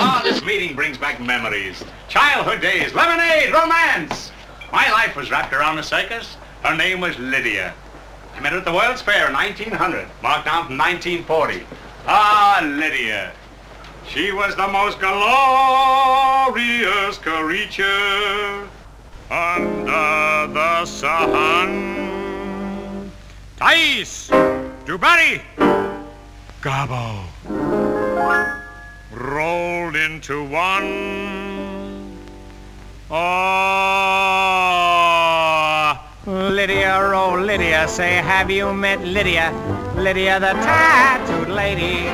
Ah, this meeting brings back memories. Childhood days, lemonade, romance. My life was wrapped around a circus. Her name was Lydia. I met her at the World's Fair in 1900, marked down from 1940. Ah, Lydia. She was the most glorious creature under the sun. Thais! Dubari! Gabo! Rolled into one. Ah! Lydia, oh Lydia, say, have you met Lydia? Lydia, the tattooed lady.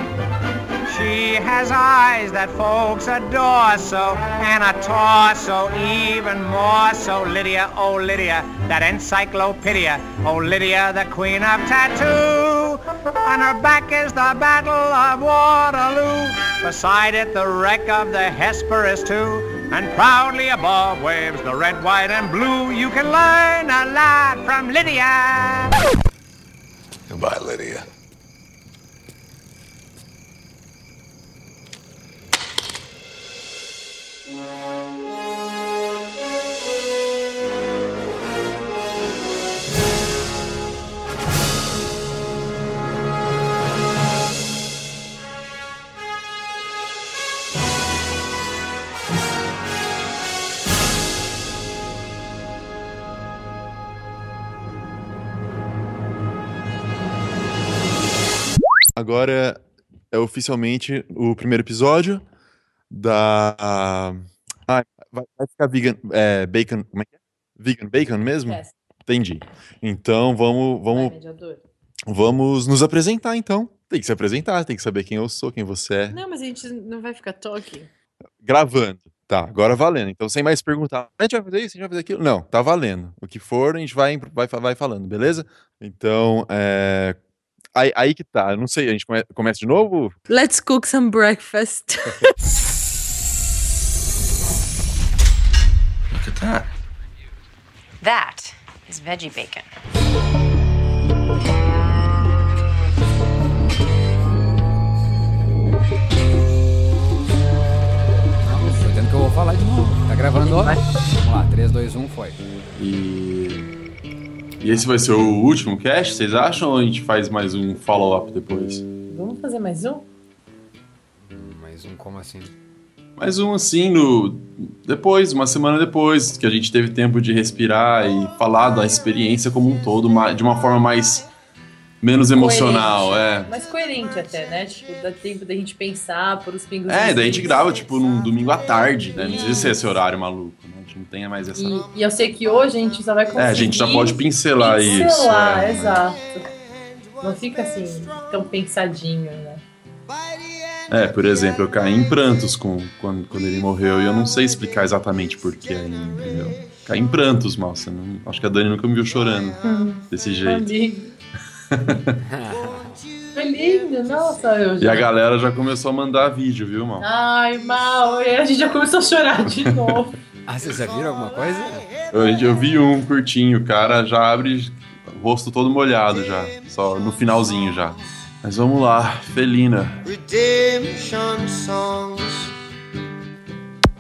She has eyes that folks adore so, and a torso even more so. Lydia, oh Lydia, that encyclopedia. Oh Lydia, the queen of tattoo. On her back is the Battle of Waterloo. Beside it, the wreck of the Hesperus too. And proudly above waves the red, white, and blue. You can learn a lot from Lydia. Goodbye, Lydia. Agora é oficialmente o primeiro episódio da. Ah, vai, vai ficar vegan, é, bacon. Como é que é? Vegan bacon mesmo? Yes. Entendi. Então vamos, vamos, mediador. vamos nos apresentar então. Tem que se apresentar, tem que saber quem eu sou, quem você é. Não, mas a gente não vai ficar talking. Gravando. Tá, agora valendo. Então, sem mais perguntar, a gente vai fazer isso, a gente vai fazer aquilo. Não, tá valendo. O que for, a gente vai, vai, vai falando, beleza? Então, é. Aí, aí que tá. Não sei, a gente come- começa de novo? Let's cook some breakfast. Look at that. That is veggie bacon. Tô dizendo que eu vou falar de novo. Tá gravando? Vamos lá, 3, 2, 1, foi. E. E esse vai ser o último cast, vocês acham? Ou a gente faz mais um follow-up depois? Vamos fazer mais um? Mais um como assim? Mais um assim, no... depois, uma semana depois, que a gente teve tempo de respirar e falar da experiência como um todo, de uma forma mais. menos emocional, Coerente. é. Mais coerente até, né? Tipo, dá tempo da gente pensar por os pingos. É, daí a gente grava, tipo, num domingo à tarde, né? Não precisa ser esse horário maluco, gente não tenha mais essa. E, e eu sei que hoje a gente só vai conseguir. É, a gente já pode pincelar, isso. Pincelar, é. exato. Não fica assim, tão pensadinho, né? É, por exemplo, eu caí em prantos com, quando, quando ele morreu e eu não sei explicar exatamente porquê ainda, entendeu? Caí em prantos, moça. Não, acho que a Dani nunca me viu chorando desse jeito. Foi lindo, nossa, eu E já. a galera já começou a mandar vídeo, viu, mal? Ai, mal, e a gente já começou a chorar de novo. Ah, vocês já viram alguma coisa? Eu, eu vi um curtinho, o cara já abre o rosto todo molhado já, só no finalzinho já. Mas vamos lá, Felina. redemption songs.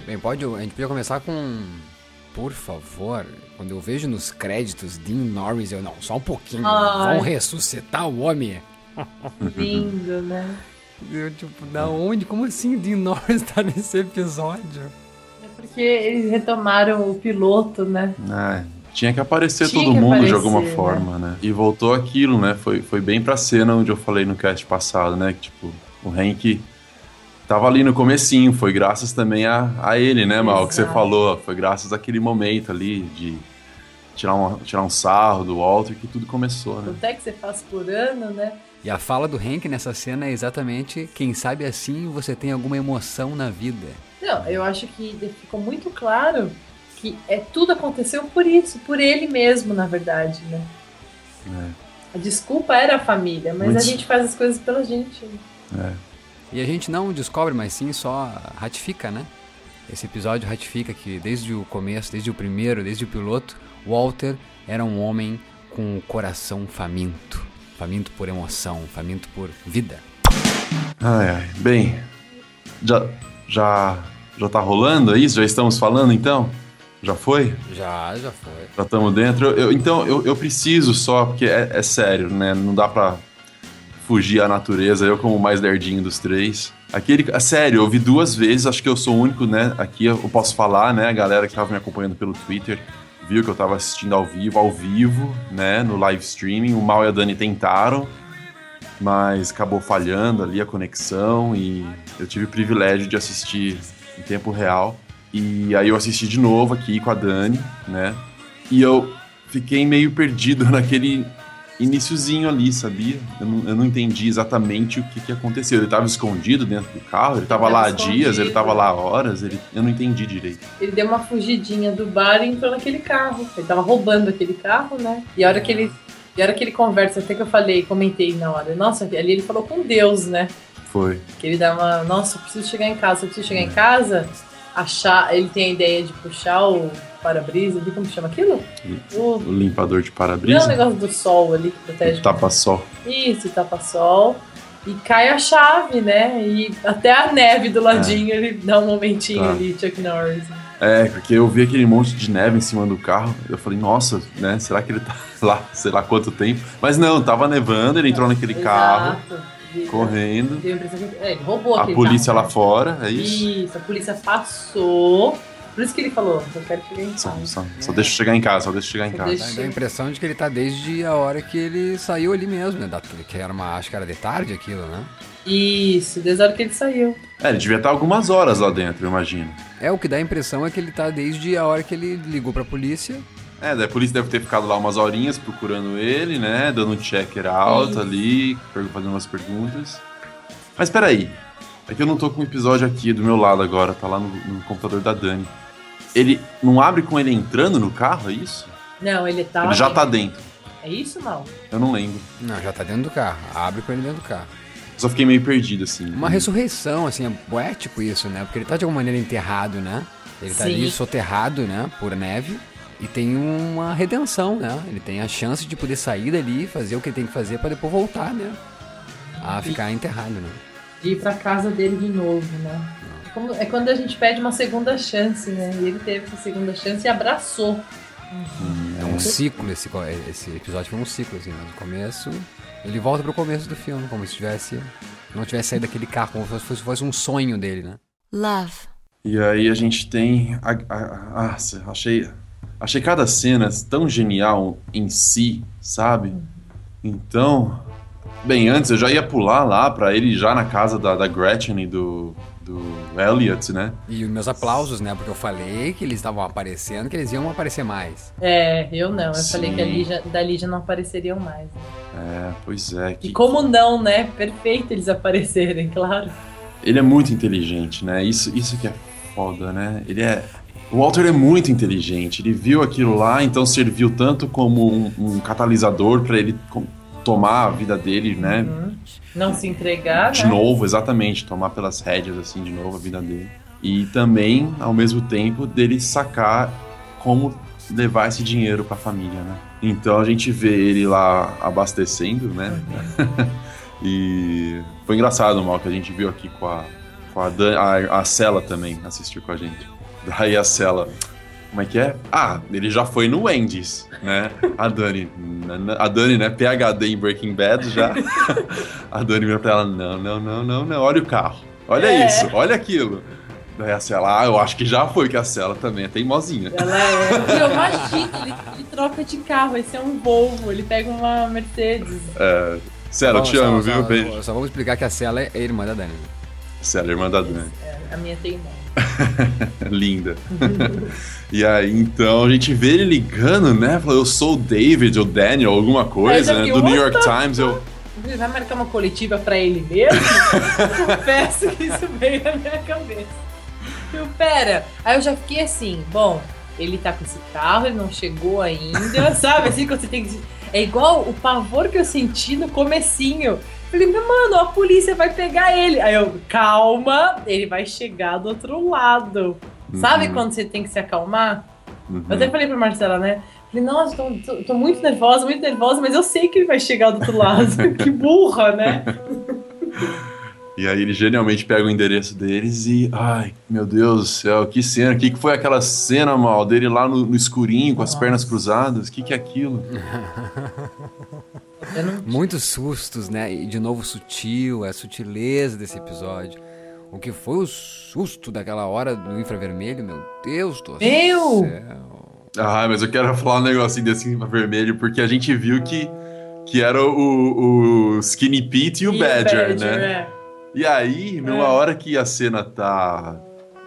Bem, pode, a gente podia começar com. Por favor, quando eu vejo nos créditos Dean Norris, eu não, só um pouquinho. Ai. Vão ressuscitar o homem. Lindo, né? Eu, tipo, da onde? Como assim Dean Norris tá nesse episódio? É porque eles retomaram o piloto, né? Ah, tinha que aparecer Tinha todo que mundo de aparecer, alguma né? forma, né? E voltou aquilo, né? Foi, foi bem pra cena onde eu falei no cast passado, né? Que, tipo, o Hank tava ali no comecinho, foi graças também a, a ele, né, Mal? Que você falou, foi graças àquele momento ali de tirar um, tirar um sarro do Walter que tudo começou, né? Até que você faz por ano, né? E a fala do Hank nessa cena é exatamente: quem sabe assim você tem alguma emoção na vida. Não, eu acho que ficou muito claro que é, tudo aconteceu por isso, por ele mesmo, na verdade, né? É. A desculpa era a família, mas Muito- a gente faz as coisas pela gente. E a gente não descobre, mas sim só ratifica, né? Esse episódio ratifica que desde o começo, desde o primeiro, desde o piloto, Walter era um homem com o coração faminto. faminto por emoção, faminto por vida. Ai, ai. Bem, já, já, já tá rolando é isso? Já estamos falando então? Já foi? Já, já foi. Já estamos dentro. Eu- eu- então, eu, eu preciso só, porque é, é sério, né? Não dá pra fugir à natureza. Eu, como o mais lerdinho dos três. Aquele. é Sério, eu vi duas vezes, acho que eu sou o único, né? Aqui eu posso falar, né? A galera que tava me acompanhando pelo Twitter viu que eu tava assistindo ao vivo, ao vivo, né? No live streaming. O Mal e a Dani tentaram, mas acabou falhando ali a conexão e eu tive o privilégio de assistir em tempo real. E aí eu assisti de novo aqui com a Dani, né? E eu fiquei meio perdido naquele iniciozinho ali, sabia? Eu não, eu não entendi exatamente o que, que aconteceu. Ele tava escondido dentro do carro, ele tava Tava lá há dias, ele escondido. tava lá horas, ele, eu não entendi direito. Ele deu uma fugidinha do bar e entrou naquele carro. Ele tava roubando aquele carro, né? E a hora que ele. E a hora que ele conversa, até que eu falei, comentei na hora, nossa, ali ele falou com Deus, né? Foi. Que ele dá uma. Nossa, eu preciso chegar em casa, eu preciso chegar em casa, achar. Ele tem a ideia de puxar o para-brisa ali, como chama aquilo? O, O limpador de não é o para-brisa, negócio do sol ali que protege. tapa-sol. Isso, tapa-sol. E cai a chave, né? E até a neve do ladinho ele dá um momentinho Tá. ali, Chuck Norris. É, porque eu vi aquele monte de neve em cima do carro. Eu falei, nossa, né? Será que ele tá lá, sei lá quanto tempo? Mas não, tava nevando, ele entrou naquele carro, Exato. E- correndo. Deu a impressão que é, ele roubou A polícia carro, lá né? fora, é isso? Isso, a polícia passou. Por isso que ele falou, eu quero chegar em Só, casa. só, só deixa eu chegar em casa, só deixa eu chegar em Só casa. deixa- Dá a impressão de que ele tá desde a hora que ele saiu ali mesmo, né? Da, que era uma, acho que era de tarde aquilo, né? Isso, desde a hora que ele saiu. É, ele devia estar algumas horas lá dentro, eu imagino. É, o que dá a impressão é que ele tá desde a hora que ele ligou pra polícia. É, daí a polícia deve ter ficado lá umas horinhas procurando ele, né? Dando um checker out Isso. ali, fazendo umas perguntas. Mas peraí, é que eu não tô com o episódio aqui do meu lado agora, tá lá no, no computador da Dani. Ele não abre com ele entrando no carro, é isso? Não, ele tá. ele já tá dentro. É isso não? Eu não lembro. Não, já tá dentro do carro. Abre com ele dentro do carro. Só fiquei meio perdido, assim. Uma ressurreição, assim, é poético isso, né? Porque ele tá de alguma maneira enterrado, né? Ele tá Sim. ali soterrado, né? Por neve. E tem uma redenção, né? Ele tem a chance de poder sair dali, fazer o que ele tem que fazer pra depois voltar, né? A ficar enterrado, né? De ir pra casa dele de novo, né? Como- é quando a gente pede uma segunda chance, né? E ele teve essa segunda chance e abraçou. É um ciclo, esse, esse episódio foi um ciclo, assim, né? No começo, ele volta pro começo do filme, como se tivesse. Não tivesse saído daquele carro, como se fosse, fosse um sonho dele, né? Love. E aí a gente tem. A, a- a- ah, achei, achei cada cena tão genial em si, sabe? Então. Bem, antes eu já ia pular lá pra ele já na casa da, da Gretchen e do, do Elliot, né? E os meus aplausos, né? Porque eu falei que eles estavam aparecendo, que eles iam aparecer mais. É, eu não. Eu Sim. falei que a Lígia, da Lígia não apareceriam mais. É, pois é. E Que, como não, né? Perfeito eles aparecerem, claro. Ele é muito inteligente, né? Isso, isso que é foda, né? Ele é. O Walter é muito inteligente. Ele viu aquilo lá, então serviu tanto como um, um catalisador pra ele tomar a vida dele, né? Não se entregar, de né? novo, exatamente, tomar pelas rédeas assim de novo a vida dele. E também, ao mesmo tempo, dele sacar como levar esse dinheiro pra família, né? Então a gente vê ele lá abastecendo, né? e foi engraçado, mal que a gente viu aqui com a com a, Dan, a, a Cela também assistiu com a gente. Daí a Cela, como é que é? Ah, ele já foi no Wendy's, né? A Dani, a Dani, né? PhD em Breaking Bad já. A Dani vira pra ela, não, não, não, não, não, olha o carro. Olha É. isso, olha aquilo. Daí a Cela, ah, eu acho que já foi, que a Cela também é teimosinha. Ela é. Eu imagino, ele, ele troca de carro, esse é um Volvo, ele pega uma Mercedes. É, Cela, eu te só- amo, só- viu? Beijo. Só vamos explicar que a Cela é irmã da Dani. Cela, irmã da Dani. É, a minha teimosa. Linda. e aí, então, a gente vê ele ligando, né? Falou, eu sou o David, ou Daniel, alguma coisa, já né? Do New York Times. Eu, Ele vai marcar uma coletiva pra ele mesmo? Confesso que isso veio na minha cabeça. Eu, pera. Aí eu já fiquei assim, bom, ele tá com esse carro, ele não chegou ainda, sabe? Assim que você tem que. É igual o pavor que eu senti no comecinho. Falei, meu mano, a polícia vai pegar ele. Aí eu, calma, ele vai chegar do outro lado. Sabe Uhum. quando você tem que se acalmar? Uhum. Eu até falei pra Marcela, né? Falei, nossa, tô, tô, tô muito nervosa, muito nervosa, mas eu sei que ele vai chegar do outro lado. que burra, né? E aí ele genialmente pega o endereço deles e. Ai, meu Deus do céu, que cena. O que, que foi aquela cena, mal, dele lá no, no escurinho, com as pernas cruzadas? O que, que é aquilo? Eu não- Muitos sustos, né? E de novo sutil, a sutileza desse episódio. O que foi o susto daquela hora do infravermelho, meu Deus do Meu! céu. Ah, mas eu quero falar um negocinho desse vermelho, porque a gente viu que, que era o, o Skinny Pete e o E Badger, né? é. E aí, numa É. hora que a cena tá.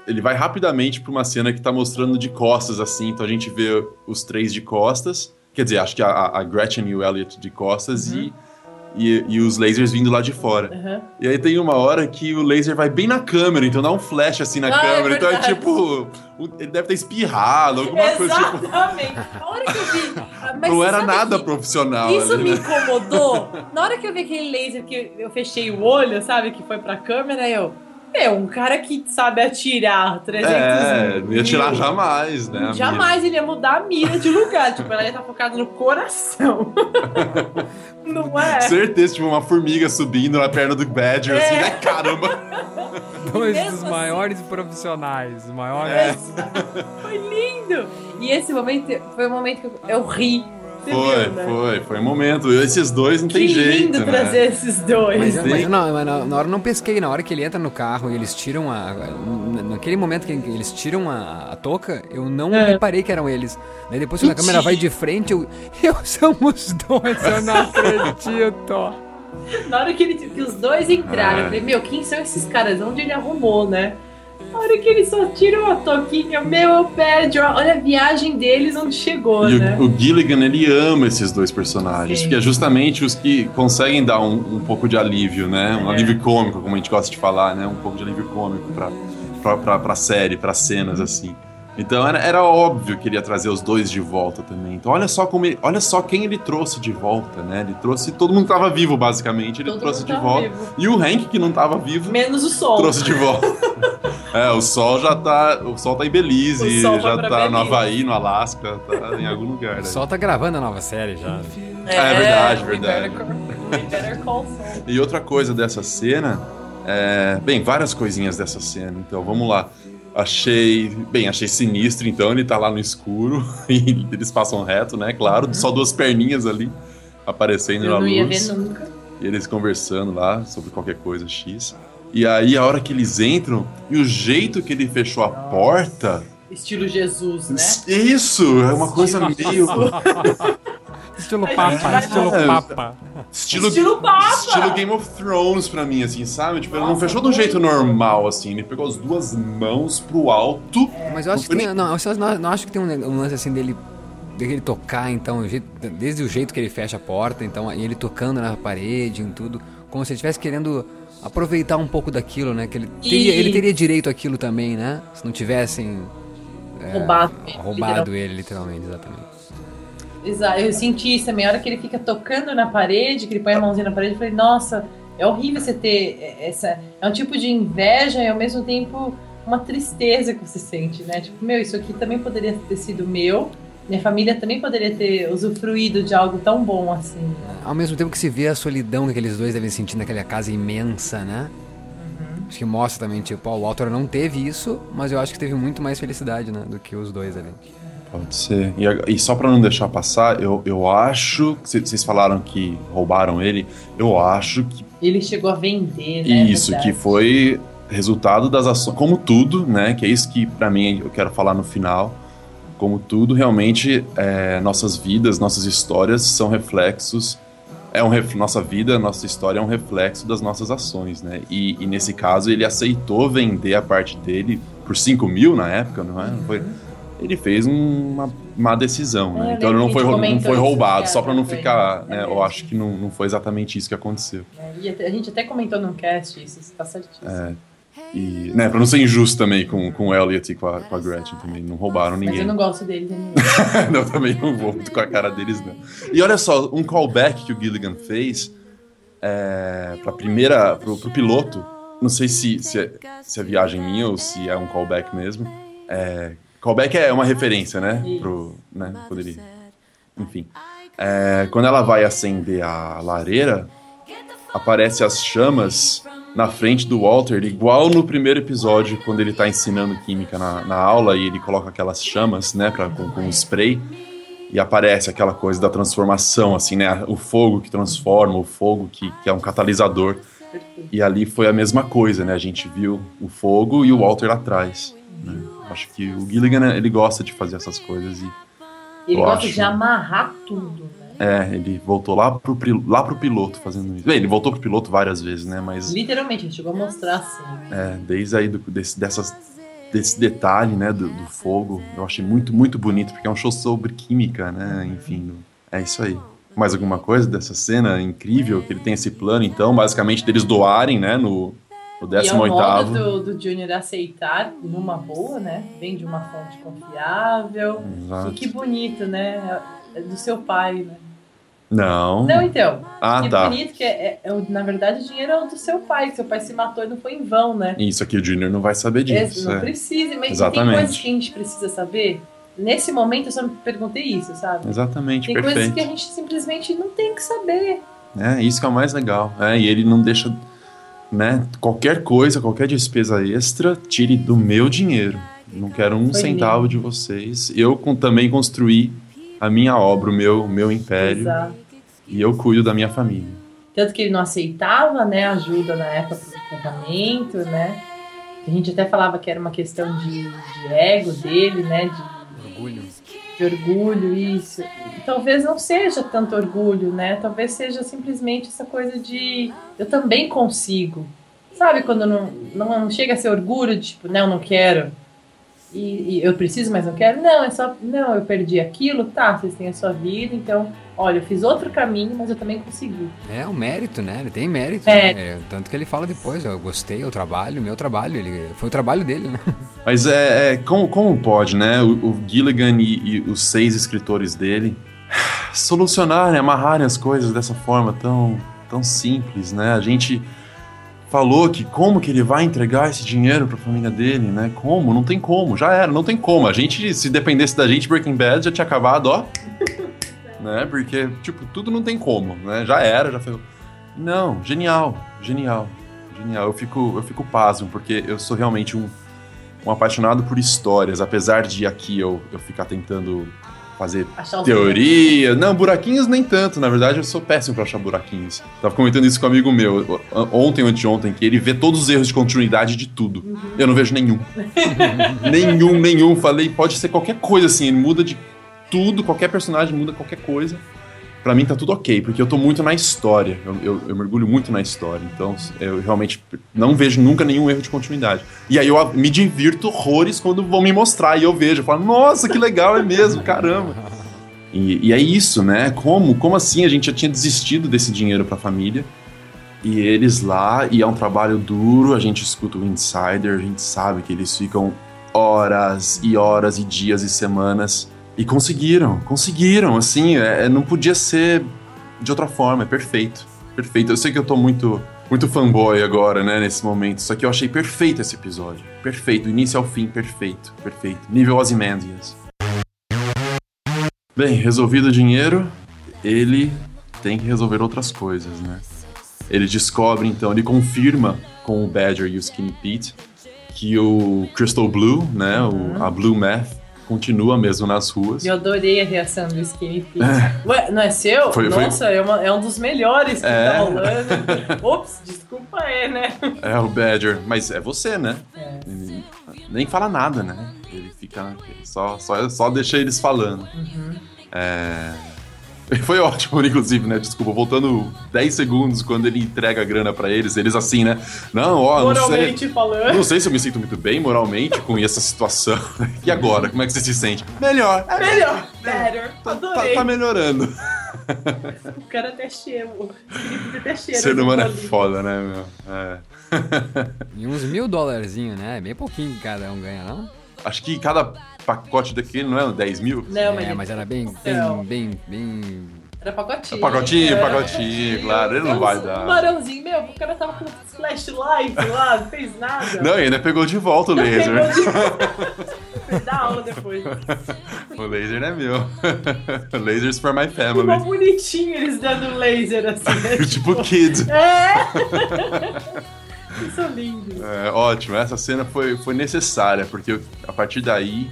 Ele vai rapidamente pra uma cena que tá mostrando de costas, assim. Então a gente vê os três de costas. Quer dizer, acho que a, a Gretchen e o Elliot de costas e, e, e os lasers vindo lá de fora. Aham. E aí tem uma hora que o laser vai bem na câmera, então dá um flash assim na Ah, é câmera. então é tipo. Ele deve ter espirrado, alguma coisa tipo. Exatamente. Na hora que eu vi. mas Não era nada profissional Isso ali, me né? incomodou. Na hora que eu vi aquele laser que eu fechei o olho, sabe? Que foi pra câmera, eu. Meu, um cara que sabe atirar 300 É, não ia tirar mil, jamais, né? Jamais ele ia mudar a mira de lugar. tipo, ela ia estar focada no coração. Não é? Certeza, tipo, uma formiga subindo na perna do Badger, assim, É. né? Caramba! Dois dos assim- maiores profissionais, os maiores. É. Foi lindo! E esse momento foi o momento que eu, eu ri. Foi, né? foi, foi um momento. Esses dois não Que tem jeito, lindo né? trazer esses dois. Mas, mas eu não, mas na, na hora eu não pesquei, na hora que ele entra no carro e eles tiram a. Naquele momento que eles tiram a, a touca, eu não É. reparei que eram eles. Daí depois quando a câmera vai de frente, eu. Eu somos dois, eu não acredito. Na hora que, ele, que os dois entraram, eu falei, meu, quem são esses caras? Onde ele arrumou, né? Na hora que eles só tiram a toquinha, meu, eu perde. Olha a viagem deles onde chegou, E né? o, o Gilligan, ele ama esses dois personagens, Sim. porque é justamente os que conseguem dar um, um pouco de alívio, né? Um É. alívio cômico, como a gente gosta de falar, né? Um pouco de alívio cômico pra, pra, pra, pra série, pra cenas, assim. Então era, era óbvio que ele ia trazer os dois de volta também. Então olha só como ele- olha só quem ele trouxe de volta, né? Ele trouxe todo mundo que tava vivo, basicamente, ele Todo trouxe mundo de tava volta. vivo. E o Hank, que não tava vivo, Menos o sol. trouxe de volta. É, o sol já tá. O sol tá em Belize, O sol já tá no Belize. Havaí, no Alasca, tá em algum lugar. O né? Sol tá gravando a nova série já. É verdade, we verdade. better call- better. E outra coisa dessa cena. É... Bem, várias coisinhas dessa cena. Então vamos lá. Achei. Bem, achei sinistro, então ele tá lá no escuro e eles passam reto, né? Claro, só duas perninhas ali aparecendo Eu na não ia ver luz. nunca. E eles conversando lá sobre qualquer coisa X. E aí, a hora que eles entram, e o jeito que ele fechou a porta. Estilo Jesus, né? Isso! É uma coisa meio. Estilo Papa, estilo É. Papa. Estilo, Estilo Papa! estilo Game of Thrones pra mim, assim, sabe? Tipo, ele não fechou de um jeito normal, assim. Ele pegou as duas mãos pro alto. Mas eu acho que tem, não, eu não, acho que tem um, lance assim dele dele tocar, então, desde o jeito que ele fecha a porta, então, e ele tocando na parede e tudo, como se ele estivesse querendo aproveitar um pouco daquilo, né? Que ele teria, E- ele teria direito àquilo também, né? Se não tivessem Roubado. roubado ele, literalmente, exatamente. Exato, eu senti isso também. A hora que ele fica tocando na parede, que ele põe a mãozinha na parede, eu falei, nossa, é horrível você ter essa. É um tipo de inveja e ao mesmo tempo uma tristeza que você sente, né? Tipo, meu, isso aqui também poderia ter sido meu. Minha família também poderia ter usufruído de algo tão bom assim. Ao mesmo tempo que se vê a solidão que aqueles dois devem sentir naquela casa imensa, né? Acho que mostra também, tipo, ó, o Walter não teve isso, mas eu acho que teve muito mais felicidade, né? Do que os dois ali. Pode ser. E, e só pra não deixar passar, eu, eu acho. Vocês falaram que roubaram ele. Eu acho que Ele chegou a vender, né? isso, Verdade. que foi resultado das ações. Como tudo, né? Que é isso que pra mim eu quero falar no final. Como tudo, realmente, é, nossas vidas, nossas histórias são reflexos. É um ref- nossa vida, nossa história é um reflexo das nossas ações, né? E, e nesse caso ele aceitou vender a parte dele por 5 mil na época, não é? Não foi, ele fez um- uma má decisão, né? É, então ele não foi, rou- não foi isso, roubado, que só pra não ficar, é né? Eu mesmo. acho que não, não foi exatamente isso que aconteceu. É, a gente até comentou num cast isso, isso tá certíssimo. É, e, né, pra não ser injusto também com, com o Elliot e com a, com a Gretchen também. Não roubaram Mas ninguém. eu não gosto deles nenhum. não, também não vou muito com a cara deles, não. E olha só, um callback que o Gilligan fez é, pra primeira, pro, pro piloto. Não sei se, se, é, se é viagem minha ou se é um callback mesmo. É, callback é uma referência, né? Pro, né ele enfim. É, quando ela vai acender a lareira, aparece as chamas na frente do Walter, igual no primeiro episódio, quando ele tá ensinando química na, na aula e ele coloca aquelas chamas, né, pra, com, com spray. E aparece aquela coisa da transformação, assim, né? O fogo que transforma, o fogo que, que é um catalisador. E ali foi a mesma coisa, né? A gente viu o fogo e o Walter atrás. Né? Acho que o Gilligan, ele gosta de fazer essas coisas e Ele gosta acho. de amarrar tudo, né? É, ele voltou lá pro, lá pro piloto fazendo isso. Bem, ele voltou pro piloto várias vezes, né? Mas Literalmente, ele chegou a mostrar assim. é, desde aí do, desse, dessas, desse detalhe, né, do, do fogo, eu achei muito, muito bonito, porque é um show sobre química, né? Enfim, é isso aí. Mais alguma coisa dessa cena incrível, que ele tem esse plano, então, basicamente, deles doarem, né, no, o 18 modo do, do Junior aceitar numa boa, né? Vem de uma fonte confiável. Exato. E que bonito, né? É do seu pai, né? Não. Não, então. Ah, que tá. bonito que é, é- é na verdade o dinheiro é do seu pai. Seu pai se matou e não foi em vão, né? Isso aqui o Junior não vai saber Esse disso. não é. precisa, mas tem Exatamente. coisas que a gente precisa saber. Nesse momento eu só me perguntei isso, sabe? Exatamente, Tem coisas perfeito. que a gente simplesmente não tem que saber. É, isso que é o mais legal. É, e ele não deixa, né, qualquer coisa, qualquer despesa extra, tire do meu dinheiro. Não quero um Foi centavo lindo. de vocês. Eu com- também construí a minha obra, o meu, o meu império, Exato. e eu cuido da minha família. Tanto que ele não aceitava, né, ajuda na época do tratamento, né? A gente até falava que era uma questão de, de ego dele, né? De, Orgulho. De orgulho, isso. Talvez não seja tanto orgulho, né? Talvez seja simplesmente essa coisa de eu também consigo. Sabe quando não, não, chega a ser orgulho, tipo, não, não quero. E, e eu preciso, mas não quero. Não, é só, não, eu perdi aquilo, tá, vocês têm a sua vida, então, olha, eu fiz outro caminho, mas eu também consegui. É um mérito, né? Ele tem mérito. É. né? Tanto que ele fala depois, eu gostei, o trabalho, meu trabalho. Ele, foi o trabalho dele, né? Mas é, é, como, como pode, né? O, o Gilligan e, e os seis escritores dele solucionarem, amarrarem as coisas dessa forma tão, tão simples, né? A gente falou que como que ele vai entregar esse dinheiro para a família dele, né? Como? Não tem como, já era, não tem como. A gente, se dependesse da gente, Breaking Bad já tinha acabado, ó. né? Porque, tipo, tudo não tem como, né? Já era, já foi. Não, genial, genial, genial. Eu fico, eu fico pasmo, porque eu sou realmente um, um apaixonado por histórias, apesar de aqui eu, eu ficar tentando fazer teoria. Não, buraquinhos nem tanto. Na verdade, eu sou péssimo pra achar buraquinhos. Tava comentando isso com um amigo meu ontem ou anteontem, que ele vê todos os erros de continuidade de tudo. Eu não vejo nenhum. nenhum, nenhum. Falei, pode ser qualquer coisa assim. Ele muda de tudo, qualquer personagem muda qualquer coisa. Pra mim tá tudo ok, porque eu tô muito na história. Eu, eu- eu mergulho muito na história. Então eu realmente não vejo nunca nenhum erro de continuidade. E aí eu me divirto horrores quando vão me mostrar e eu vejo. Eu falo, nossa, que legal, é mesmo, caramba. E, e é isso, né? Como, como assim a gente já tinha desistido desse dinheiro pra família? E eles lá, e é um trabalho duro, a gente escuta o Insider, a gente sabe que eles ficam horas e horas e dias e semanas. E conseguiram, conseguiram, assim, é, não podia ser de outra forma, é perfeito. Perfeito. Eu sei que eu tô muito, muito fanboy agora, né, nesse momento, só que eu achei perfeito esse episódio. Perfeito, início ao fim, perfeito, perfeito. Nível Ozymandias. Bem, resolvido o dinheiro, ele tem que resolver outras coisas, né? Ele descobre, então, ele confirma com o Badger e o Skinny Pete que o Crystal Blue, né, o, a Blue Math, continua mesmo nas ruas. Eu adorei a reação do Skinny Pete. Ué, não é seu? Foi- foi- Nossa, É, uma- é um dos melhores que É. tá rolando. Ops, desculpa aí, né? É o Badger, mas é você, né? É. Ele nem fala nada, né? Ele fica. só, só, só deixa eles falando. Uhum. É. Foi ótimo, inclusive, né? Desculpa, voltando 10 segundos quando ele entrega a grana pra eles, eles assim, né? Não, ó, não sei. Moralmente falando. Não sei se eu me sinto muito bem moralmente com essa situação. E agora, como é que você se sente? Melhor. É, Melhor, better. Tá, Adorei. tá melhorando. O cara até cheiro. Até cheiro. Ser humano é foda, né, meu? É. E uns mil dólarzinho, né? Bem pouquinho que cada um ganha, não? Acho que cada pacote daquele não é 10 mil? Não, mas, é, mas era bem, bem, bem, bem... era pacotinho. Pacotinho, Era pacotinho, claro, ele não vai dar. Barãozinho, meu, o cara tava com flashlight lá, não fez nada. Não, e ainda pegou de volta o laser. Pegou de- Foi dar aula depois. O laser não é meu. Lasers for my Ficou family. bonitinho eles dando laser assim, né? tipo kid. É! Isso é lindo. É, ótimo, essa cena foi, foi necessária, porque a partir daí.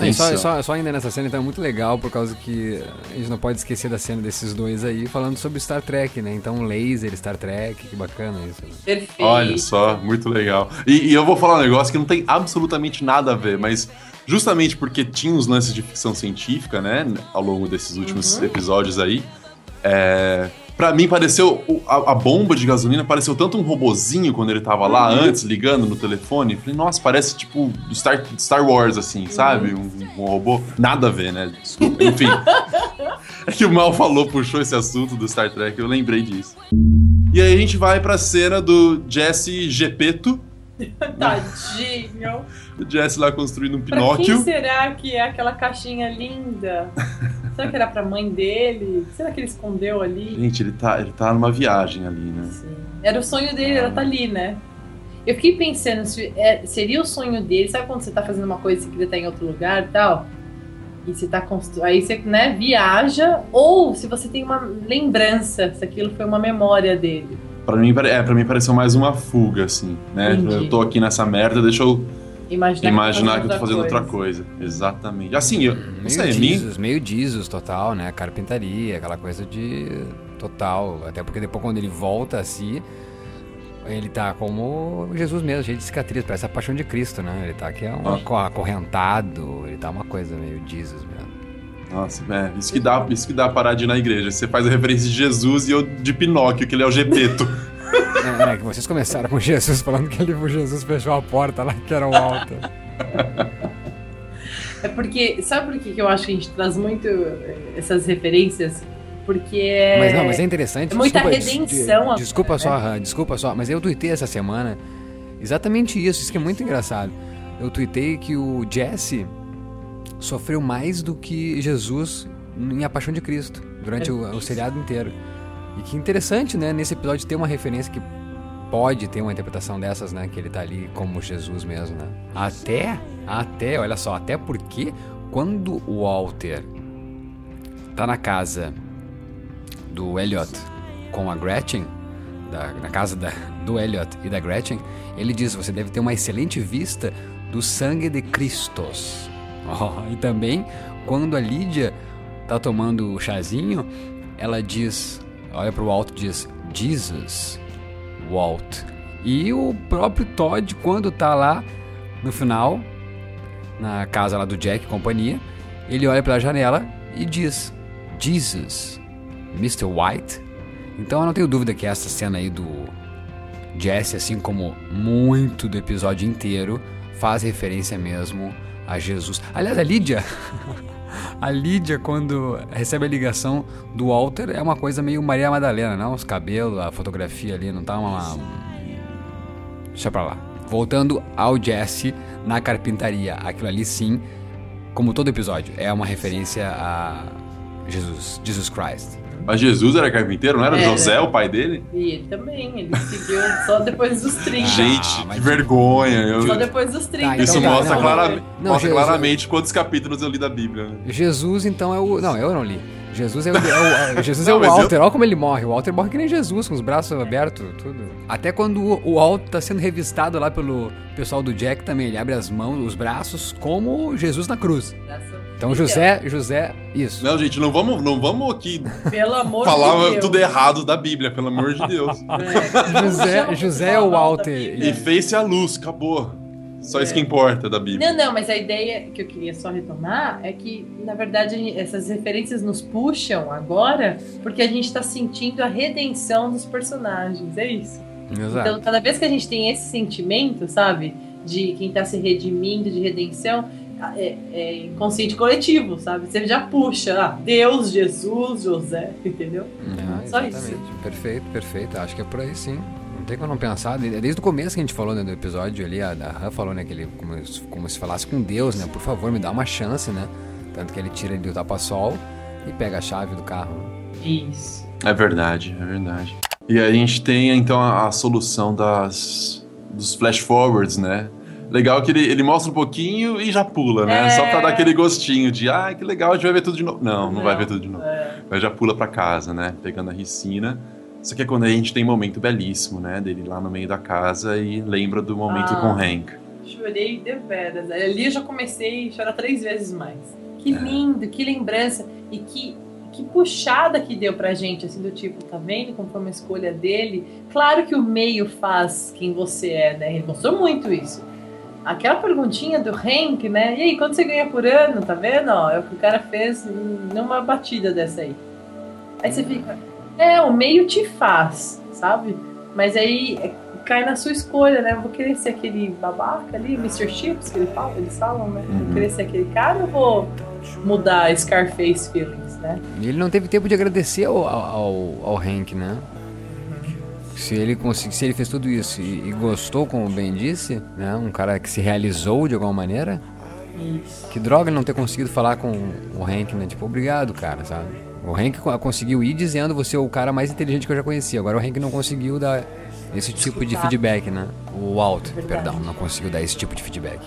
E só, só, só ainda nessa cena, então é muito legal, por causa que a gente não pode esquecer da cena desses dois aí, falando sobre Star Trek, né? Então, laser, Star Trek, que bacana isso. Né? Perfeito. Olha só, muito legal. E, e eu vou falar um negócio que não tem absolutamente nada a ver, mas justamente porque tinha os lances de ficção científica, né, ao longo desses últimos episódios aí, é, para mim pareceu a, a bomba de gasolina pareceu tanto um robozinho quando ele tava lá antes ligando no telefone. Falei, nossa, parece tipo do Star, Star Wars assim, sabe? Um, um robô. Nada a ver, né? Desculpa. Enfim. é que o Mal falou, puxou esse assunto do Star Trek, eu lembrei disso. E aí a gente vai pra cena do Jesse Gepeto, Tadinho. o Jesse lá construindo um Pra quem Pinóquio. será que é aquela caixinha linda? será que era pra mãe dele? Será que ele escondeu ali? Gente, ele tá, ele tá numa viagem ali, né? Era o sonho dele, ela tá ali, né? Eu fiquei pensando, se é- seria o sonho dele, sabe quando você tá fazendo uma coisa e você queria estar em outro lugar e tal? E você tá construindo. Aí você, né, viaja, ou se você tem uma lembrança, se aquilo foi uma memória dele. Pra mim, é, pra mim pareceu mais uma fuga, assim, né? Entendi. Eu tô aqui nessa merda, deixa eu Imaginar, imaginar que eu tô outra fazendo outra coisa. Exatamente. Assim, eu não sei, Meio a mim... Jesus, meio Jesus total, né? Carpintaria, aquela coisa de total. Até porque depois quando ele volta a si, ele tá como Jesus mesmo, cheio de cicatriz, parece a paixão de Cristo, né? Ele tá aqui é um Ah. aco- acorrentado, ele tá uma coisa meio Jesus mesmo. Nossa, é, isso que dá, isso que dá parar de ir na igreja. Você faz a referência de Jesus e eu de Pinóquio, que ele é o Gepeto. É, né, que vocês começaram com Jesus falando que ele, o Jesus fechou a porta lá, que era o alto. É porque, sabe por que que eu acho que a gente traz muito eh, essas referências? Porque é. Mas não, mas é interessante. é muita desculpa, des- redenção agora, Desculpa só, né? Han, desculpa só, mas eu tuitei essa semana exatamente isso, isso que é muito engraçado. Eu tuitei que o Jesse sofreu mais do que Jesus em A Paixão de Cristo, durante o, o seriado inteiro. E que interessante, né, nesse episódio ter uma referência que pode ter uma interpretação dessas, né, que ele tá ali como Jesus mesmo, né? Até, até, olha só, até porque quando o Walter tá na casa do Elliot com a Gretchen, da- na casa da- do Elliot e da Gretchen, ele diz: você deve ter uma excelente vista do sangue de Cristos. Oh, e também, quando a Lídia tá tomando o chazinho, ela diz, olha pro Walt e diz: Jesus, Walt. E o próprio Todd, quando tá lá no final, na casa lá do Jack e companhia, ele olha pela janela e diz: Jesus, Mr. White. Então eu não tenho dúvida que essa cena aí do Jesse, assim como muito do episódio inteiro, faz referência mesmo a Jesus. Aliás, a Lídia. A Lídia, quando recebe a ligação do Walter, é uma coisa meio Maria Madalena, não? Os cabelos, a fotografia ali, não tá uma. Deixa pra lá. Voltando ao Jesse na carpintaria. Aquilo ali sim, como todo episódio, é uma referência a Jesus, Jesus Christ. Mas Jesus era carpinteiro, não era Era. José o pai dele? E ele também, ele seguiu só depois dos 30. Gente, mas- que vergonha. eu- Só depois dos 30. Tá, então Isso tá, mostra, não, claramente, não, mostra Jesus- claramente quantos capítulos eu li da Bíblia. Né? Jesus, então, é o. Não, eu não li. Jesus é o, é o- Jesus Não, é o eu- Walter. Olha como ele morre. O Walter morre que nem Jesus, com os braços abertos, tudo. Até quando o, o Walter tá sendo revistado lá pelo pessoal do Jack também. Ele abre as mãos, os braços, como Jesus na cruz. Então, José, José, isso. Não, gente, não vamos, não vamos aqui Pelo amor de falar Deus. tudo errado da Bíblia, pelo amor de Deus. É. José, José é o Walter. E fez-se a luz, acabou. Só isso que importa da Bíblia. Não, não, mas a ideia que eu queria só retomar é que, na verdade, essas referências nos puxam agora porque a gente tá sentindo a redenção dos personagens. É isso. Exato. Então, cada vez que a gente tem esse sentimento, sabe? De quem tá se redimindo, de redenção, é, é inconsciente coletivo, sabe? Você já puxa, ah, Deus, Jesus, José, entendeu? Ah, Só exatamente. isso. Perfeito, perfeito. Acho que é por aí sim. Não tem como não pensar. De- Desde o começo que a gente falou né, do episódio ali, a, Han falou, né, que ele como, se- como se falasse com Deus, né? Por favor, me dá uma chance, né? Tanto que ele tira ele do tapa-sol e pega a chave do carro. Isso. É verdade, é verdade. E aí a gente tem então a, a solução das dos flash forwards, né? Legal que ele, ele mostra um pouquinho e já pula, né? É. Só pra dar aquele gostinho de, ah, que legal, a gente vai ver tudo de novo. Não, não, vai Não, ver tudo de novo. é. Mas já pula pra casa, né? Pegando a ricina. Só que é quando a gente tem um momento belíssimo, né? Dele lá no meio da casa e lembra do momento Ah. com o Hank. Chorei de veras. Ali eu já comecei a chorar três vezes mais. Que É. lindo, que lembrança. E que, que puxada que deu pra gente, assim, do tipo, tá vendo como foi uma escolha dele? Claro que o meio faz quem você é, né? Ele mostrou muito isso. Aquela perguntinha do Hank, né? E aí, quanto você ganha por ano? Tá vendo? Ó, é o que o cara fez numa batida dessa aí. Aí você fica. É, o meio te faz, sabe? Mas aí é, cai na sua escolha, né? Eu vou querer ser aquele babaca ali, Mr. Chips, que ele fala, eles falam, né? Eu Uhum. vou querer ser aquele cara ou vou mudar Scarface feelings, né? E ele não teve tempo de agradecer ao, ao, ao Hank, né? Se ele, consegui, se ele fez tudo isso e, e gostou, como bem disse, né? Um cara que se realizou de alguma maneira. Que droga ele não ter conseguido falar com o Hank, né? Tipo, obrigado, cara, sabe? O Hank co- conseguiu ir dizendo você é o cara mais inteligente que eu já conhecia. Agora o Hank não conseguiu dar esse tipo de feedback, né? O Walt, Verdade. perdão, não conseguiu dar esse tipo de feedback.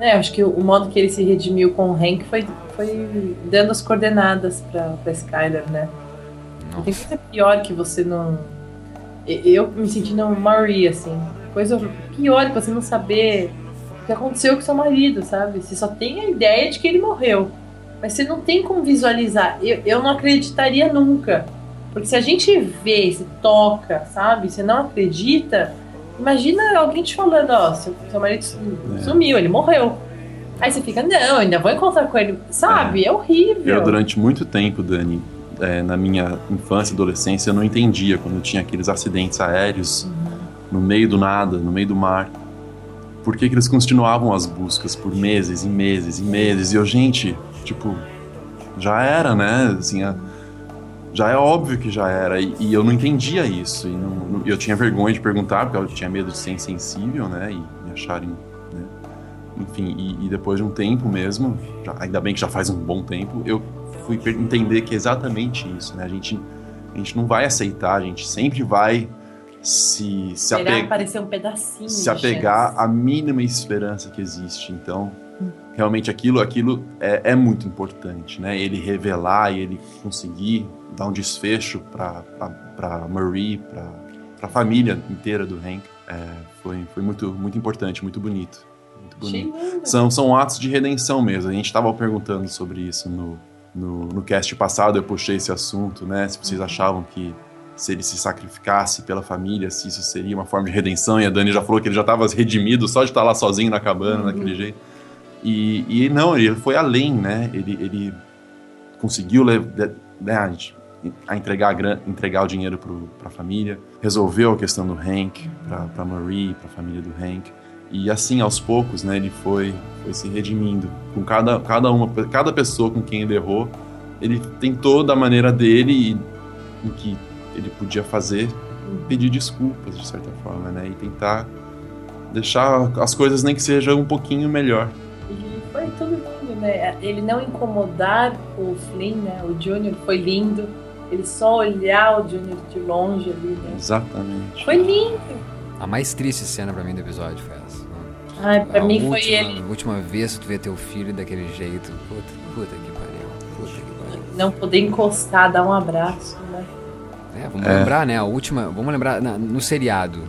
É. É, acho que o modo que ele se redimiu com o Hank foi, foi dando as coordenadas pra, pra Skyler, né? Não tem coisa pior que você não. Eu me sentindo Marie, assim. Coisa pior que você não saber o que aconteceu com seu marido, sabe? Você só tem a ideia de que ele morreu. Mas você não tem como visualizar. Eu, eu não acreditaria nunca. Porque se a gente vê, se toca, sabe? Você não acredita. Imagina alguém te falando, ó, seu, seu marido É. sumiu, ele morreu. Aí você fica, não, ainda vou encontrar com ele. Sabe? É, horrível. Eu, durante muito tempo, Dani, é, na minha infância e adolescência, eu não entendia quando tinha aqueles acidentes aéreos no meio do nada, no meio do mar. Por que, que eles continuavam as buscas por meses e meses e meses? E eu, gente, tipo, já era, né? Assim, a- já é óbvio que já era. E, e eu não entendia isso. E não- não- eu tinha vergonha de perguntar, porque eu tinha medo de ser insensível, né? E me acharem. Né? Enfim, e, e depois de um tempo mesmo, já- ainda bem que já faz um bom tempo, eu fui entender que é exatamente isso, né? A gente, a gente não vai aceitar, a gente sempre vai se, se apegar aparecer um pedacinho. se apegar à mínima esperança que existe. Então, realmente aquilo, aquilo é, é muito importante, né? Ele revelar e ele conseguir dar um desfecho para Marie, para a família inteira do Hank, é, foi, foi muito, muito importante, muito bonito. Muito bonito. São, são atos de redenção mesmo. A gente estava perguntando sobre isso no, no, no cast passado, eu puxei esse assunto, né? Se vocês achavam que se ele se sacrificasse pela família, se isso seria uma forma de redenção, e a Dani já falou que ele já estava redimido só de estar lá sozinho na cabana, daquele jeito. E, e não, ele foi além, né? Ele, ele conseguiu né, a, entregar, a entregar o dinheiro para a família, resolveu a questão do Hank, para Marie, para a família do Hank. E assim, aos poucos, né, ele foi, foi se redimindo. Com cada, cada, uma, cada pessoa com quem ele errou, ele tentou da maneira dele e em que ele podia fazer, pedir desculpas de certa forma, né? E tentar deixar as coisas nem que seja um pouquinho melhor. E foi tudo lindo, né? Ele não incomodar o Flynn, né? O Junior foi lindo. Ele só olhar o Junior de longe ali, né? Exatamente. Foi lindo. A mais triste cena pra mim do episódio foi essa. Ai, pra a mim última, foi ele A última vez que tu vê teu filho daquele jeito. Puta, puta que pariu. Puta que pariu. não poder encostar, dar um abraço, né? É, vamos É. lembrar, né? A última. Vamos lembrar na- no seriado.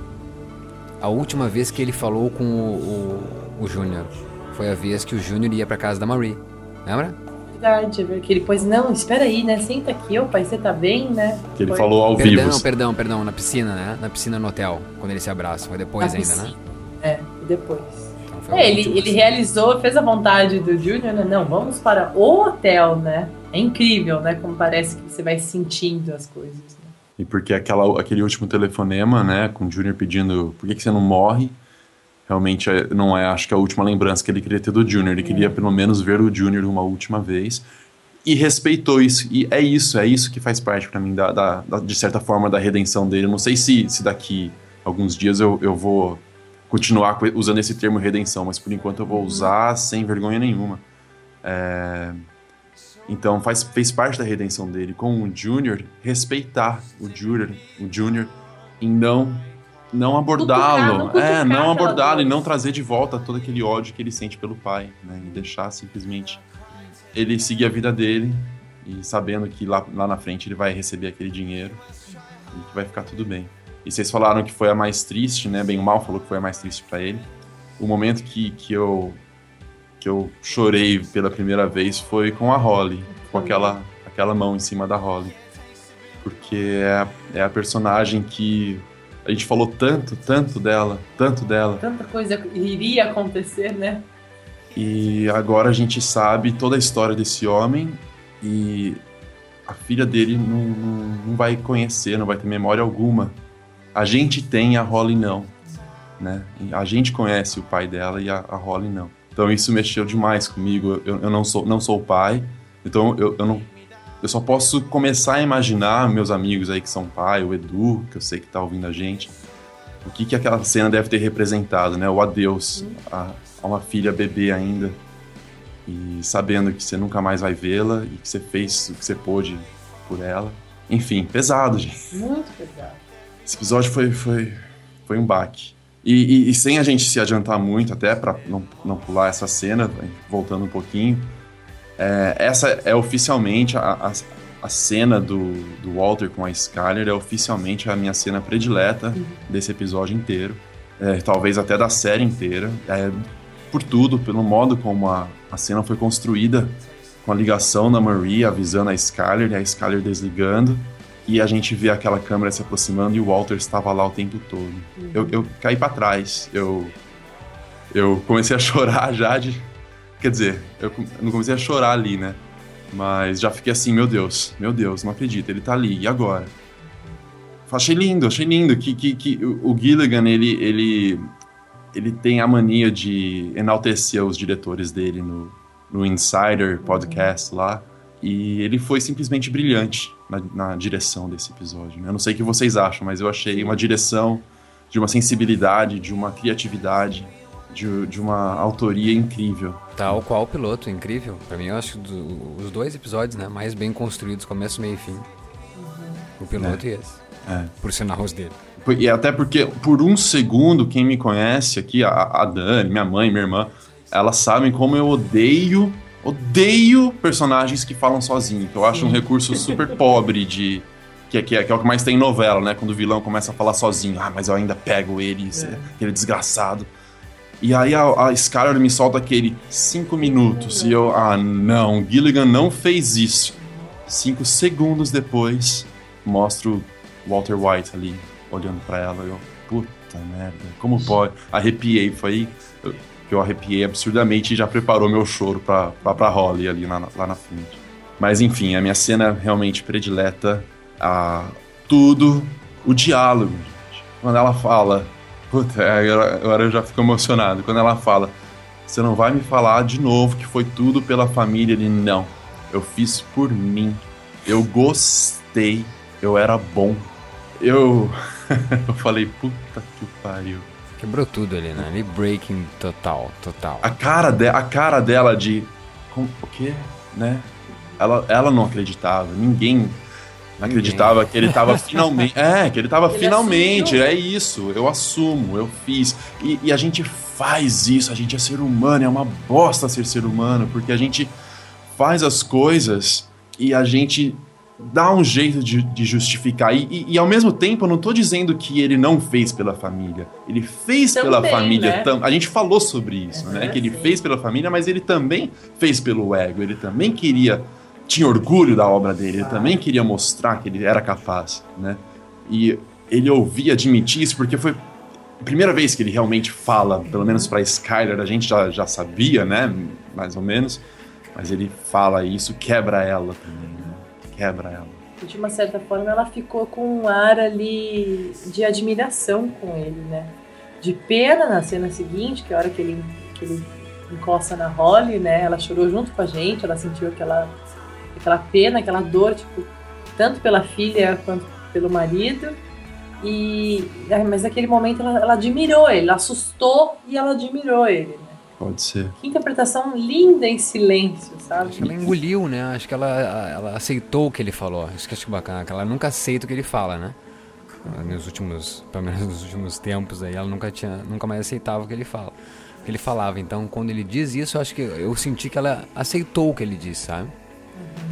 A última vez que ele falou com o, o, o Júnior. Foi a vez que o Júnior ia pra casa da Marie. Lembra? Verdade, porque ele pôs, não, espera aí, né? Senta aqui, ô pai, você tá bem, né? Que ele Foi falou ao Perdão, vivo. perdão, perdão. Na piscina, né? Na piscina no hotel. Quando eles se abraçam. Foi depois na ainda, né? piscina. É, e depois. É, ele, ele realizou, fez a vontade do Junior, né? Não, vamos para o hotel, né? É incrível, né? Como parece que você vai sentindo as coisas. Né? E porque aquela, aquele último telefonema, né, com o Junior pedindo por que, que você não morre, realmente é- não é, acho que a última lembrança que ele queria ter do Junior. Ele queria pelo menos ver o Junior uma última vez. E respeitou isso. E é isso, é isso que faz parte pra mim, da, da- da- de certa forma, da redenção dele. Eu não sei se, se daqui alguns dias eu, eu vou continuar co- usando esse termo redenção, mas por enquanto eu vou usar sem vergonha nenhuma. É, Então faz, fez parte da redenção dele com o Junior respeitar o Junior, o Junior em não não abordá-lo. É, não abordá-lo e não trazer de volta todo aquele ódio que ele sente pelo pai, né? E deixar simplesmente ele seguir a vida dele e sabendo que lá, lá na frente ele vai receber aquele dinheiro e que vai ficar tudo bem. E vocês falaram que foi a mais triste, né? Bem o mal falou que foi a mais triste pra ele. O momento que, que eu que eu chorei pela primeira vez foi com a Holly, com aquela aquela mão em cima da Holly. Porque é, a- é a personagem que a gente falou tanto, tanto dela, tanto dela. Tanta coisa iria acontecer, né? E agora a gente sabe toda a história desse homem e a filha dele não, não, não vai conhecer, não vai ter memória alguma. A gente tem, a Holly não. Né? A gente conhece o pai dela e a, a Holly não. Então isso mexeu demais comigo. Eu, eu não, sou, não sou o pai, então eu, eu, não, eu só posso começar a imaginar meus amigos aí que são pai, o Edu, que eu sei que tá ouvindo a gente, o que, que aquela cena deve ter representado, né? O adeus a, a uma filha bebê ainda. E sabendo que você nunca mais vai vê-la e que você fez o que você pôde por ela. Enfim, pesado, gente. Muito pesado. Esse episódio foi, foi, foi um baque. E, e- e sem a gente se adiantar muito, até pra não, não pular essa cena, voltando um pouquinho, é, essa é oficialmente a, a, a cena do, do Walter com a Skyler, é oficialmente a minha cena predileta desse episódio inteiro. É, talvez até da série inteira. É, por tudo, pelo modo como a, a cena foi construída, com a ligação da Marie avisando a Skyler e a Skyler desligando e a gente vê aquela câmera se aproximando e o Walter estava lá o tempo todo. Eu, eu caí pra trás, eu eu comecei a chorar já de quer dizer, eu não comecei a chorar ali, né? Mas já fiquei assim, meu Deus, meu Deus, não acredito, ele tá ali, e agora? Achei lindo, achei lindo que, que, que o o Gilligan, ele, ele, ele tem a mania de enaltecer os diretores dele no, no Insider podcast lá. E ele foi simplesmente brilhante na, na direção desse episódio. né? Eu não sei o que vocês acham, mas eu achei uma direção de uma sensibilidade, de uma criatividade, de, de uma autoria incrível. Tal qual o piloto, incrível. Pra mim, eu acho do- os dois episódios, né, mais bem construídos, começo, meio e fim. O piloto e esse. É. Por sinal, os dele. E até porque, por um segundo, quem me conhece aqui, a, a Dani, minha mãe, minha irmã, elas sabem como eu odeio, odeio personagens que falam sozinho. Que eu acho um recurso super pobre de. Que, é- que, é, que é o que mais tem em novela, né? Quando o vilão começa a falar sozinho. Ah, mas eu ainda pego ele, esse- aquele desgraçado. E aí a, a Skyler me solta aquele cinco minutos. E eu, ah, não, Gilligan não fez isso. Cinco segundos depois, mostro Walter White ali, olhando pra ela. Eu, puta merda, como pode? Arrepiei, foi eu- que eu arrepiei absurdamente e já preparou meu choro pra, pra, pra Holly ali na- lá na frente. Mas enfim, a minha cena realmente predileta, a, tudo, o diálogo, gente. Quando ela fala, puta, agora, agora eu já fico emocionado. Quando ela fala, você não vai me falar de novo que foi tudo pela família? Ele, não, eu fiz por mim, eu gostei, eu era bom. Eu, eu falei, puta que pariu. Quebrou tudo ali, né? Ali breaking total, total. A cara, de, a cara dela de. Com, o quê? Né? Ela, ela não acreditava. Ninguém acreditava que ele tava finalmente. É, que ele tava Ele finalmente. assumiu. É isso. Eu assumo, eu fiz. E, e a gente faz isso. A gente é ser humano. É uma bosta ser ser humano. Porque a gente faz as coisas e a gente dá um jeito de, de justificar. E, e- e, ao mesmo tempo, eu não tô dizendo que ele não fez pela família. Ele fez pela Também, família. né? tam- A gente falou sobre isso, né? É, Que ele sim. fez pela família, mas ele também fez pelo ego. Ele também queria. Tinha orgulho da obra dele. Ele também queria mostrar que ele era capaz, né? E ele ouvia admitir isso porque foi a primeira vez que ele realmente fala, pelo menos pra Skyler, a gente já, já sabia, né? Mais ou menos. Mas ele fala isso, quebra ela também, né? Quebra ela. E de uma certa forma ela ficou com um ar ali de admiração com ele, né? De pena na cena seguinte, que é a hora que ele, que ele encosta na Holly, né? Ela chorou junto com a gente, ela sentiu aquela, aquela pena, aquela dor, tipo, tanto pela filha quanto pelo marido. E, mas naquele momento ela, ela admirou ele, ela assustou e ela admirou ele. Pode ser. Que interpretação linda em silêncio, sabe? Acho que ela engoliu, né? Acho que ela, ela aceitou o que ele falou. Isso que acho bacana, que ela nunca aceita o que ele fala, né? Nos últimos, pelo menos nos últimos tempos aí, ela nunca tinha, nunca mais aceitava o que ele fala, o que ele falava. Então, quando ele diz isso, eu acho que eu senti que ela aceitou o que ele disse, sabe?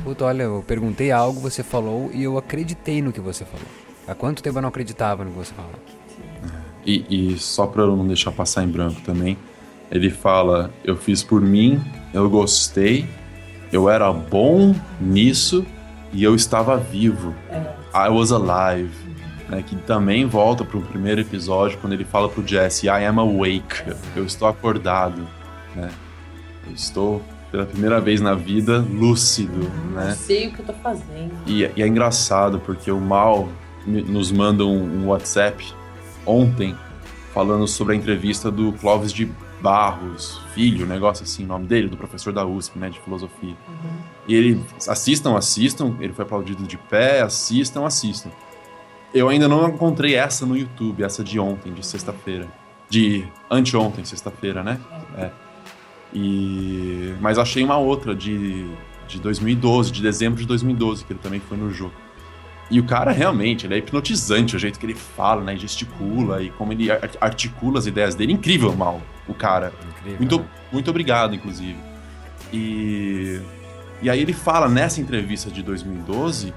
Puta, olha, eu perguntei algo, você falou e eu acreditei no que você falou. Há quanto tempo eu não acreditava no que você falava? E, e só pra eu não deixar passar em branco também, ele fala: Eu fiz por mim, eu gostei, eu era bom nisso e eu estava vivo. I was alive. Né, que também volta pro primeiro episódio quando ele fala pro Jesse: I am awake. Eu estou acordado. Né? Eu estou pela primeira vez na vida lúcido. Né? Sei o que eu tô fazendo. E, e é engraçado porque o Mal nos manda um, um WhatsApp ontem falando sobre a entrevista do Clóvis de Barros, filho, um negócio assim, o nome dele, do professor da USP, né, de filosofia. E ele, assistam, assistam, ele foi aplaudido de pé, assistam, assistam. Eu ainda não encontrei essa no YouTube, essa de ontem, de sexta-feira. De anteontem, sexta-feira, né? É. E... Mas achei uma outra de, de 2012, de dezembro de 2012, que ele também foi no jogo. E o cara realmente, ele é hipnotizante, o jeito que ele fala, né? Gesticula e como ele ar- articula as ideias dele. Incrível, mal, o cara. Incrível. Muito, né? muito obrigado, inclusive. E, e aí ele fala nessa entrevista de 2012,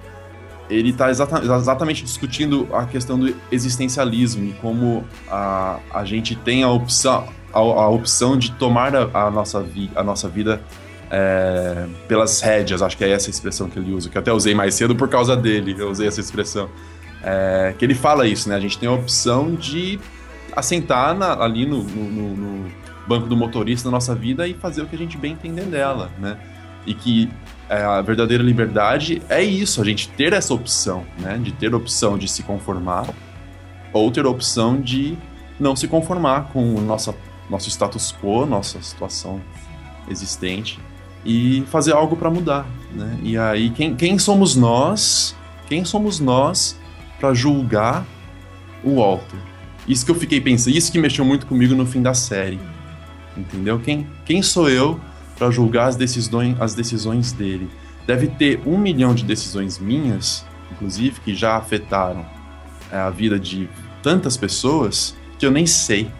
ele está exatamente discutindo a questão do existencialismo e como a, a gente tem a opção, a, a opção de tomar a, a nossa, vi, a nossa vida é, pelas rédeas, acho que é essa expressão que ele usa, que eu até usei mais cedo por causa dele, eu usei essa expressão. É, que ele fala isso, né? A gente tem a opção de assentar na- ali no, no- no- banco do motorista da nossa vida e fazer o que a gente bem entender dela, né? E que é, a verdadeira liberdade é isso, a gente ter essa opção, né? De ter a opção de se conformar ou ter a opção de não se conformar com o nossa, nosso status quo, nossa situação existente e fazer algo para mudar, né? E aí quem, quem somos nós? Quem somos nós para julgar o Walter? Isso que eu fiquei pensando, isso que mexeu muito comigo no fim da série. Entendeu? Quem, quem sou eu para julgar as decisões, as decisões dele? Deve ter um milhão de decisões minhas, inclusive, que já afetaram é, a vida de tantas pessoas que eu nem sei,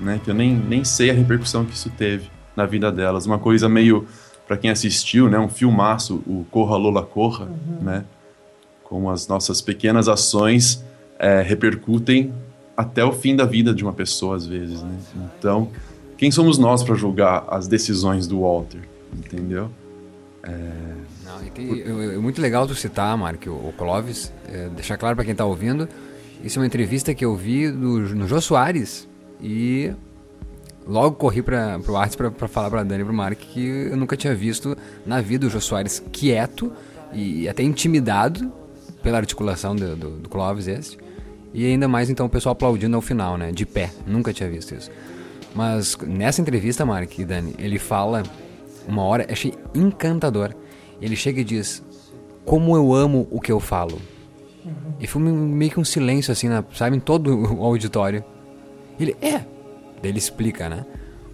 né? Que eu nem, nem sei a repercussão que isso teve na vida delas. Uma coisa meio, para quem assistiu, né? Um filmaço, o Corra Lola Corra, né? Como as nossas pequenas ações é, repercutem até o fim da vida de uma pessoa, às vezes, né? Então, quem somos nós para julgar as decisões do Walter, entendeu? Não, tem- eu- eu- é muito legal tu citar, Mark, o, o Clóvis, é, deixar claro pra quem tá ouvindo, isso é uma entrevista que eu vi do, no Jô Soares e logo corri para pro Arts pra falar pra Dani e pro Mark que eu nunca tinha visto na vida o Jô Soares quieto e até intimidado pela articulação do, do, do Clóvis esse. E ainda mais então o pessoal aplaudindo ao final, né? De pé. Nunca tinha visto isso. Mas nessa entrevista, Mark e Dani, ele fala uma hora, achei encantador. Ele chega e diz: Como eu amo o que eu falo. E foi meio que um silêncio assim, na- sabe, em todo o auditório. Ele, é. Daí ele explica, né?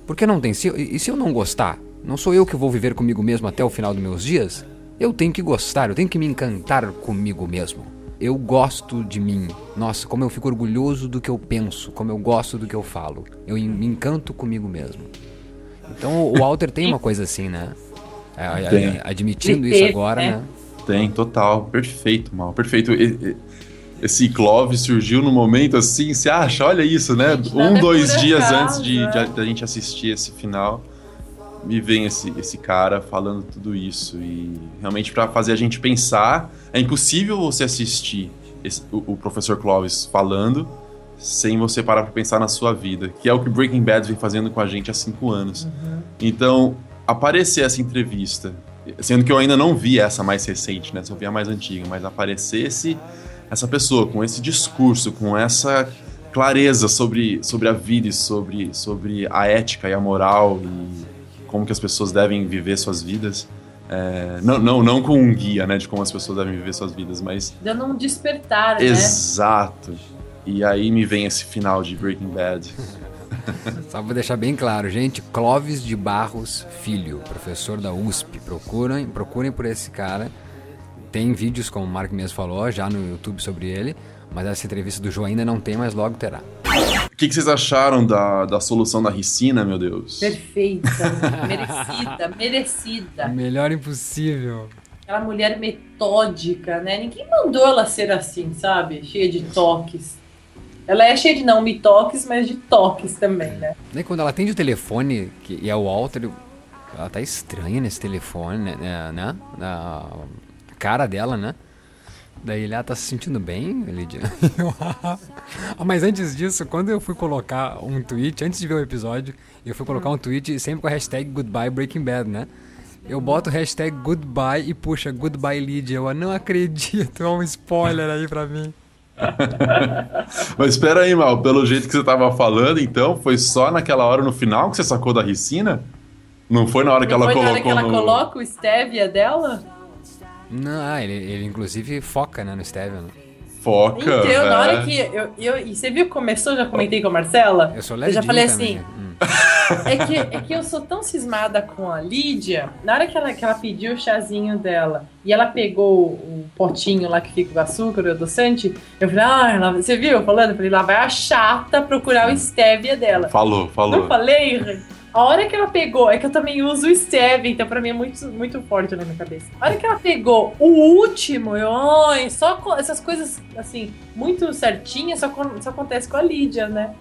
Porque não tem. Se e se eu não gostar? Não sou eu que vou viver comigo mesmo até o final dos meus dias? Eu tenho que gostar, eu tenho que me encantar comigo mesmo. Eu gosto de mim. Nossa, como eu fico orgulhoso do que eu penso, como eu gosto do que eu falo. Eu me encanto comigo mesmo. Então o Walter tem uma coisa assim, né? É, é, Tem. é, admitindo isso agora, né? né? Tem, total. Perfeito, mal. Perfeito. Esse Clóvis surgiu no momento assim, você acha? Olha isso, né? Gente, Um, dois dias acaso, antes de, é. de- da gente assistir esse final, me vem esse, esse cara falando tudo isso. E realmente para fazer a gente pensar, é impossível você assistir esse- o, o professor Clóvis falando sem você parar para pensar na sua vida, que é o que Breaking Bad vem fazendo com a gente há cinco anos. Então, aparecer essa entrevista, sendo que eu ainda não vi essa mais recente, né? Só vi a mais antiga, mas aparecer esse, essa pessoa com esse discurso, com essa clareza sobre, sobre a vida e sobre, sobre a ética e a moral e como que as pessoas devem viver suas vidas. é, não, não, não com um guia, né, de como as pessoas devem viver suas vidas, mas Dando um despertar, né? exato. E aí me vem esse final de Breaking Bad. Só vou deixar bem claro, gente, Clóvis de Barros Filho, professor da USP. Procurem, procurem por esse cara. Tem vídeos, como o Mark mesmo falou, já no YouTube sobre ele. Mas essa entrevista do João ainda não tem, mas logo terá. O que, que vocês acharam da, da solução da Ricina, meu Deus? Perfeita, merecida, merecida. Melhor impossível. Aquela mulher metódica, né? Ninguém mandou ela ser assim, sabe? Cheia de toques. Ela é cheia de não me toques, mas de toques também, né? Daí quando ela atende o telefone, que, e é o Walter, ela tá estranha nesse telefone, né? né? Cara dela, né? Daí ele, ah, tá se sentindo bem, Lídia? ah, mas antes disso, quando eu fui colocar um tweet, antes de ver o episódio, eu fui colocar um tweet sempre com a hashtag Goodbye Breaking Bad, né? Eu boto hashtag Goodbye e puxa Goodbye Lídia. Eu não acredito, é um spoiler aí pra mim. mas espera aí, Mal, pelo jeito que você tava falando, então, foi só naquela hora no final que você sacou da Ricina? Não foi na hora que Não ela foi colocou na hora que ela no... coloca o stevia dela? Não, ah, ele, ele inclusive foca, né, no Stevia. Né? Foca, Então, na hora que eu, eu. E você viu que começou, já comentei com a Marcela? Eu sou Eu já falei também, assim. Hum. É que, é que eu sou tão cismada com a Lídia, na hora que ela, que ela pediu o chazinho dela e ela pegou o potinho lá que fica com açúcar, o adoçante, eu falei, ah, ela- você viu eu falando? Eu falei, lá vai a chata procurar o stevia dela. Falou, falou. Não falei? A hora que ela pegou, é que eu também uso o stevia, então pra mim é muito, muito forte na minha cabeça. A hora que ela pegou o último, eu, ai, só essas coisas, assim, muito certinhas, só, só acontece com a Lídia, né?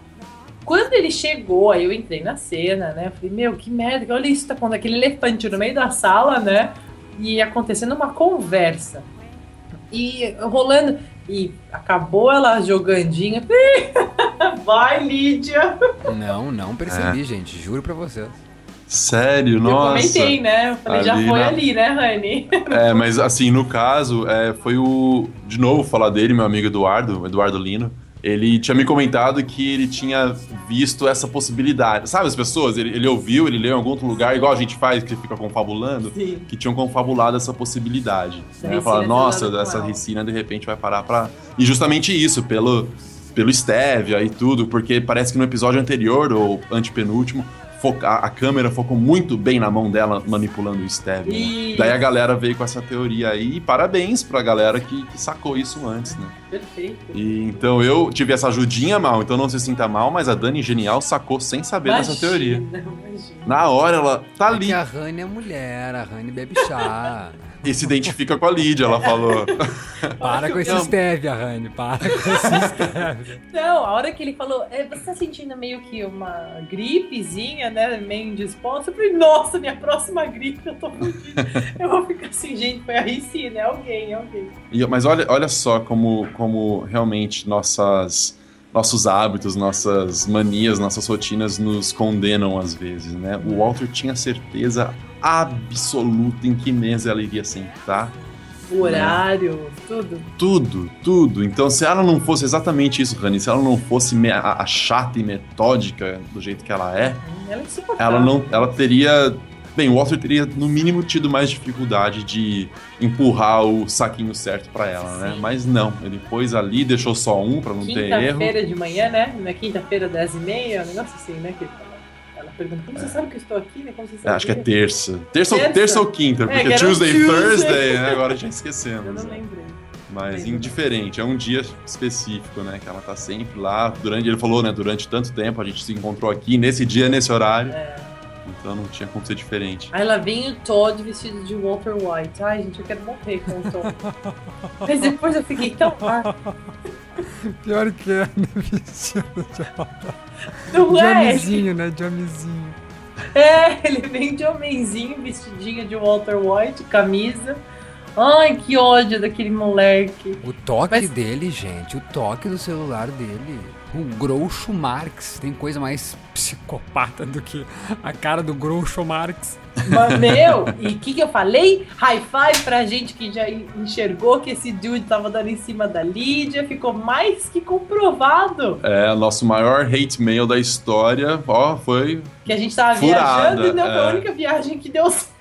Quando ele chegou, aí eu entrei na cena, né? Eu falei, meu, que merda, olha isso, tá pondo aquele elefante no meio da sala, né? E acontecendo uma conversa. E rolando. E acabou ela jogandinha. Vai, Lídia! Não, não percebi, gente. Juro pra vocês. Sério, Eu nossa. comentei, né? Eu falei, já Ali foi na- ali, né, Rani? É, mas assim, no caso, é, foi o. De novo, falar dele, meu amigo Eduardo, Eduardo Lino. Ele tinha me comentado que ele tinha visto essa possibilidade. Sabe as pessoas? Ele, ele ouviu, ele leu em algum outro lugar, igual a gente faz, que fica confabulando, Sim. que tinham confabulado essa possibilidade. Da Né? Ricina Falar, ter nossa, essa ela." ricina de repente vai parar pra. E justamente isso, pelo, pelo Stevia e tudo, porque parece que no episódio anterior, ou antepenúltimo, foca- a, câmera focou muito bem na mão dela manipulando o Stevia. né? Daí a galera veio com essa teoria aí, e parabéns pra galera que, que sacou isso antes, né? Perfeito. E, então eu tive essa ajudinha mal, então não se sinta mal, mas a Dani Genial sacou sem saber dessa Imagina, teoria. imagina. Na hora ela tá É ali que a Rani é mulher, a Rani bebe chá. e se identifica com a Lídia, ela falou. Para com esse Não. stevia, Rani. Para com esse stevia. Não, a hora que ele falou, é, você tá sentindo meio que uma gripezinha, né? Meio indisposta. Eu falei, nossa, minha próxima gripe, eu tô fodida. eu vou ficar assim, gente, foi a Ricina, é alguém, é alguém. E- mas olha, olha só como, como realmente nossas, nossos hábitos, nossas manias, nossas rotinas nos condenam às vezes, né? O Walter tinha certeza absoluta em que mesa ela iria sentar. O horário, tudo. Tudo, tudo. Então, se ela não fosse exatamente isso, Rani, se ela não fosse a, a chata e metódica do jeito que ela é, Ela é ela não, ela teria, bem, o Walter teria no mínimo tido mais dificuldade de empurrar o saquinho certo pra ela, né? Sim. Mas não, ele pôs ali, deixou só um pra não ter erro. Quinta-feira de manhã, né? Na quinta-feira, 10 e meia, um negócio assim, né? Que. Ela pergunta, como você sabe que eu estou aqui, né? Como você É, sabe? acho que é terça. Terça, ou- Terça? terça ou quinta, É, porque Tuesday, Tuesday. Thursday, né? Agora já Eu esquecemos. não lembrei. Mas indiferente, é um dia específico, né? Que ela tá sempre lá. Durante, ele falou, né? Durante tanto tempo a gente se encontrou aqui, nesse dia, nesse horário. É. Então não tinha como ser diferente. Aí lá vem o Todd vestido de Walter White. Ai, gente, eu quero morrer com o Todd. Mas depois eu fiquei tão. Ah, Pior que é, né? Vestido de, não de é? homenzinho, né? De homenzinho. É, ele vem de homenzinho, vestidinho de Walter White, camisa. Ai, que ódio daquele moleque. O toque Mas- dele, gente, o toque do celular dele. O Groucho Marx. Tem coisa mais psicopata do que a cara do Groucho Marx. Mas, meu, e o que, que eu falei? High five pra gente que já enxergou que esse dude tava dando em cima da Lídia. Ficou mais que comprovado É, nosso maior hate mail da história, ó, foi. que a gente tava Furada, viajando e não foi a é. única viagem que deu certo.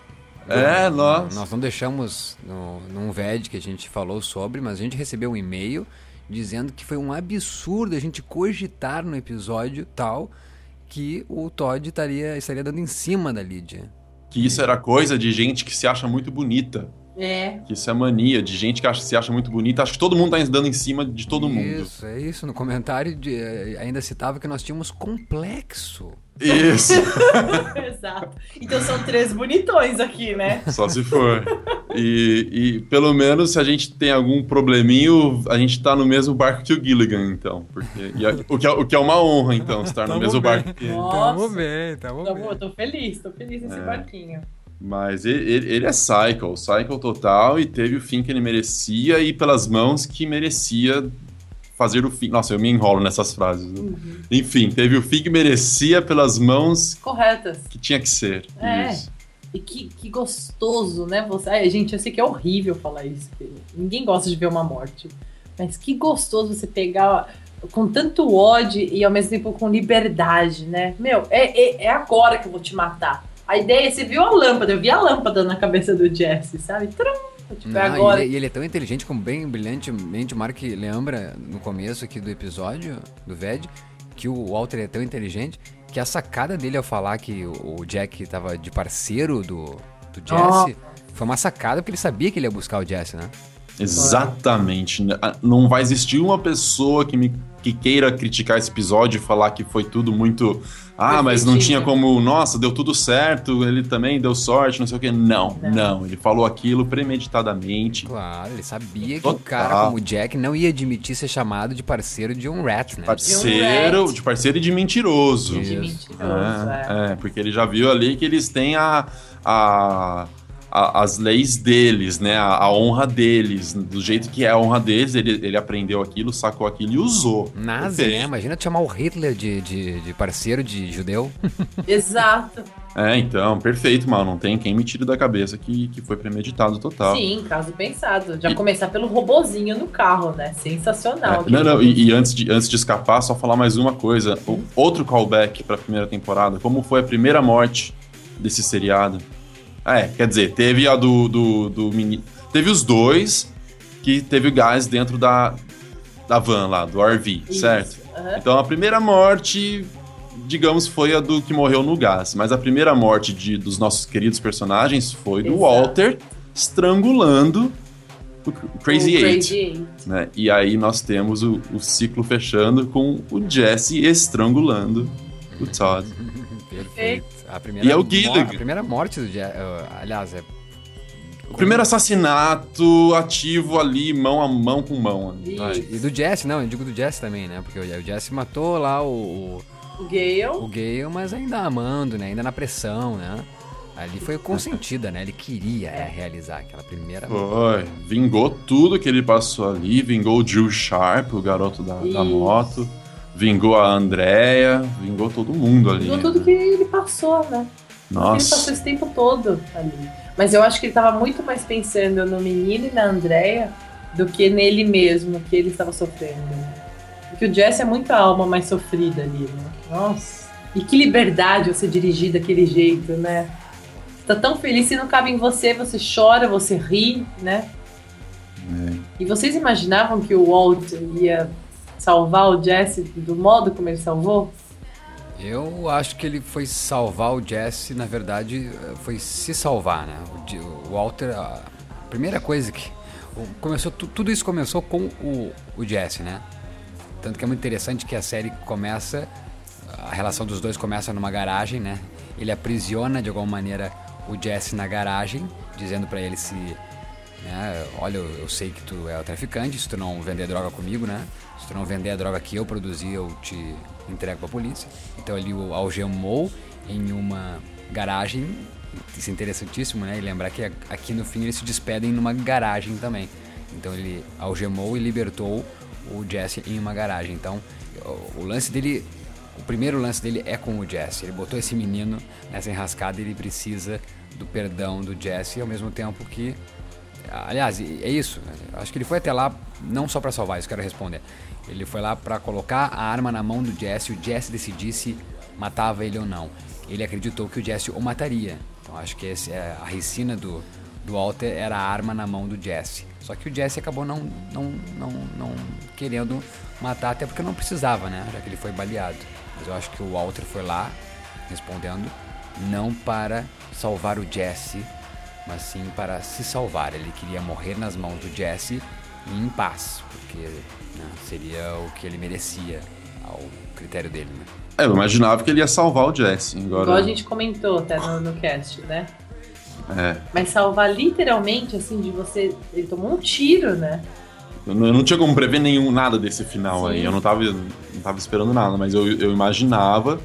É, nossa. Nós não deixamos no, num VED que a gente falou sobre, mas a gente recebeu um e-mail dizendo que foi um absurdo a gente cogitar no episódio tal que o Todd estaria, estaria dando em cima da Lídia. Que isso era coisa de gente que se acha muito bonita. É. Que isso é mania de gente que acha, se acha muito bonita. Acho que todo mundo tá dando em cima de todo mundo. Isso, é isso. No comentário de- eh, ainda citava que nós tínhamos complexo. Isso. Exato. Então são três bonitões aqui, né? Só se for. E, e pelo menos se a gente tem algum probleminho, a gente tá no mesmo barco que o Gilligan, então. Porque, e a- o, que é, o que é uma honra, então, estar no Tamo mesmo bem. barco que ele. Nossa. Tamo bem, tamo Tô, bem. eu tô feliz, tô feliz nesse É. barquinho. Mas ele, ele- ele é cycle, cycle total, e teve o fim que ele merecia e pelas mãos que merecia fazer o fim. Nossa, eu me enrolo nessas frases. né? Uhum. Enfim, teve o fim que merecia pelas mãos Corretas. que tinha que ser. É. Isso. E que, que gostoso, né? Você... Ai, gente, eu sei que é horrível falar isso. Ninguém gosta de ver uma morte. Mas que gostoso você pegar com tanto ódio e ao mesmo tempo com liberdade, né? Meu, é, é, é agora que eu vou te matar. A ideia, você viu a lâmpada, eu vi a lâmpada na cabeça do Jesse, sabe? Trum, tipo, é Não, e agora. ele, e ele é tão inteligente como bem brilhantemente o Mark lembra no começo aqui do episódio do VED que o Walter é tão inteligente que a sacada dele ao falar que o Jack tava de parceiro do, do Jesse foi uma sacada porque ele sabia que ele ia buscar o Jesse, né? Exatamente. Ah, Não vai existir uma pessoa que, me, que queira criticar esse episódio e falar que foi tudo muito. Ah, mas não tinha como. Nossa, deu tudo certo, ele também deu sorte, não sei o quê. Não, não. Ele falou aquilo premeditadamente. Claro, ele sabia que Total. o cara como o Jack não ia admitir ser chamado de parceiro de um rat, né? Parceiro, de parceiro e de mentiroso. De mentiroso, É, é, porque ele já viu ali que eles têm a, a, a- as leis deles, né? A, a honra deles. Do jeito que é a honra deles, ele, ele aprendeu aquilo, sacou aquilo e usou. Nazi, né? Imagina tu chamar o Hitler de, de, de parceiro de judeu. Exato. É, então, perfeito, mal. Não tem quem me tire da cabeça que, que foi premeditado total. Sim, caso pensado. Já começar pelo robozinho no carro, né? Sensacional. É, não, não, e, e antes, de, antes de escapar, só falar mais uma coisa. O- outro callback pra primeira temporada. Como foi a primeira morte desse seriado? É, quer dizer, teve a do, do, do menino. Teve os dois que teve o gás dentro da, da van lá, do RV, Isso, certo? aham. Então a primeira morte, digamos, foi a do que morreu no gás. Mas a primeira morte de, dos nossos queridos personagens foi do Exato. Walter estrangulando o Crazy O Eight Crazy Eight. né? E aí nós temos o, o ciclo fechando com o Jesse estrangulando o Todd. Perfeito. A primeira, E é o Gilligan. A primeira morte do Jack. aliás, é. O primeiro assassinato ativo ali, mão a mão com mão. Vai. E do Jesse, não, eu digo do Jesse também, né? Porque o Jesse matou lá o, O Gale. o, Gale, mas ainda amando, né? Ainda na pressão, né? Ali foi consentida, né? Ele queria né, realizar aquela primeira Foi. Vingou tudo que ele passou ali. Vingou o Jill Sharp, o garoto da, da Isso. moto. Vingou a Andrea. Vingou todo mundo ali. Viu tudo que ele passou, né? Que Ele passou Nossa. esse tempo todo ali. Mas eu acho que ele tava muito mais pensando no menino e na Andrea do que nele mesmo, que ele estava sofrendo. Porque o Jesse é muito a alma mais sofrida ali, né? Nossa. E que liberdade você dirigir daquele jeito, né? Tá tão feliz, se não cabe em você, você chora, você ri, né? É. E vocês imaginavam que o Walt ia salvar o Jesse do modo como ele salvou? Eu acho que ele foi salvar o Jesse, na verdade, foi se salvar, né? O, Walter, a primeira coisa que. Começou, tu- tudo isso começou com o, o Jesse, né? Tanto que é muito interessante que a série começa, a relação dos dois começa numa garagem, né? Ele aprisiona de alguma maneira o Jesse na garagem, dizendo pra ele se. Né, Olha, eu eu sei que tu é o traficante, se tu não vender droga comigo, né? Se tu não vender a droga que eu produzi, eu te entrego pra polícia. Então ele o algemou em uma garagem. Isso é interessantíssimo, né? E lembrar que aqui no fim eles se despedem numa garagem também. Então ele algemou e libertou o Jesse em uma garagem. Então o, lance dele, o primeiro lance dele é com o Jesse. Ele botou esse menino nessa enrascada e ele precisa do perdão do Jesse ao mesmo tempo que Aliás, é isso. né? Acho que ele foi até lá não só pra salvar, isso quero responder. Ele foi lá pra colocar a arma na mão do Jesse, o Jesse decidisse matava ele ou não. Ele acreditou que o Jesse o mataria. Então acho que esse é a ricina do, do Walter era a arma na mão do Jesse. Só que o Jesse acabou não, não, não, não querendo matar, até porque não precisava, né? Já que ele foi baleado. Mas eu acho que o Walter foi lá respondendo não para salvar o Jesse, mas sim para se salvar. Ele queria morrer nas mãos do Jesse em paz, porque né, seria o que ele merecia ao critério dele. Né? É, eu imaginava que ele ia salvar o Jesse. Agora... Igual a gente comentou até no, no cast, né? É. Mas salvar literalmente, assim, de você. Ele tomou um tiro, né? Eu não, eu não tinha como prever nenhum nada desse final Sim. aí. Eu não tava, não tava esperando nada, mas eu, eu imaginava.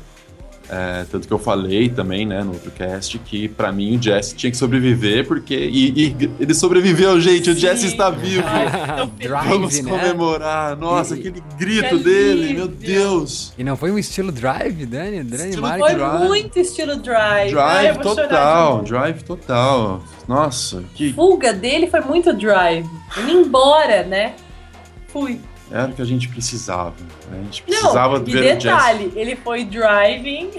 É, tanto que eu falei também, né, no outro cast, que pra mim o Jesse tinha que sobreviver, porque. E, e ele sobreviveu, gente. O Sim. Jesse está vivo. Vamos Drive, né? comemorar. Nossa, E- aquele grito dele, meu. Deus. E não foi um estilo drive, Dani? Dani Estilo Mark. Foi Drive. muito estilo drive. Ai, Drive de total, drive total. Nossa, que Fuga dele foi muito drive. Indo embora, né? Fui. Era o que a gente precisava. A gente Não, precisava e ver detalhe, ele foi driving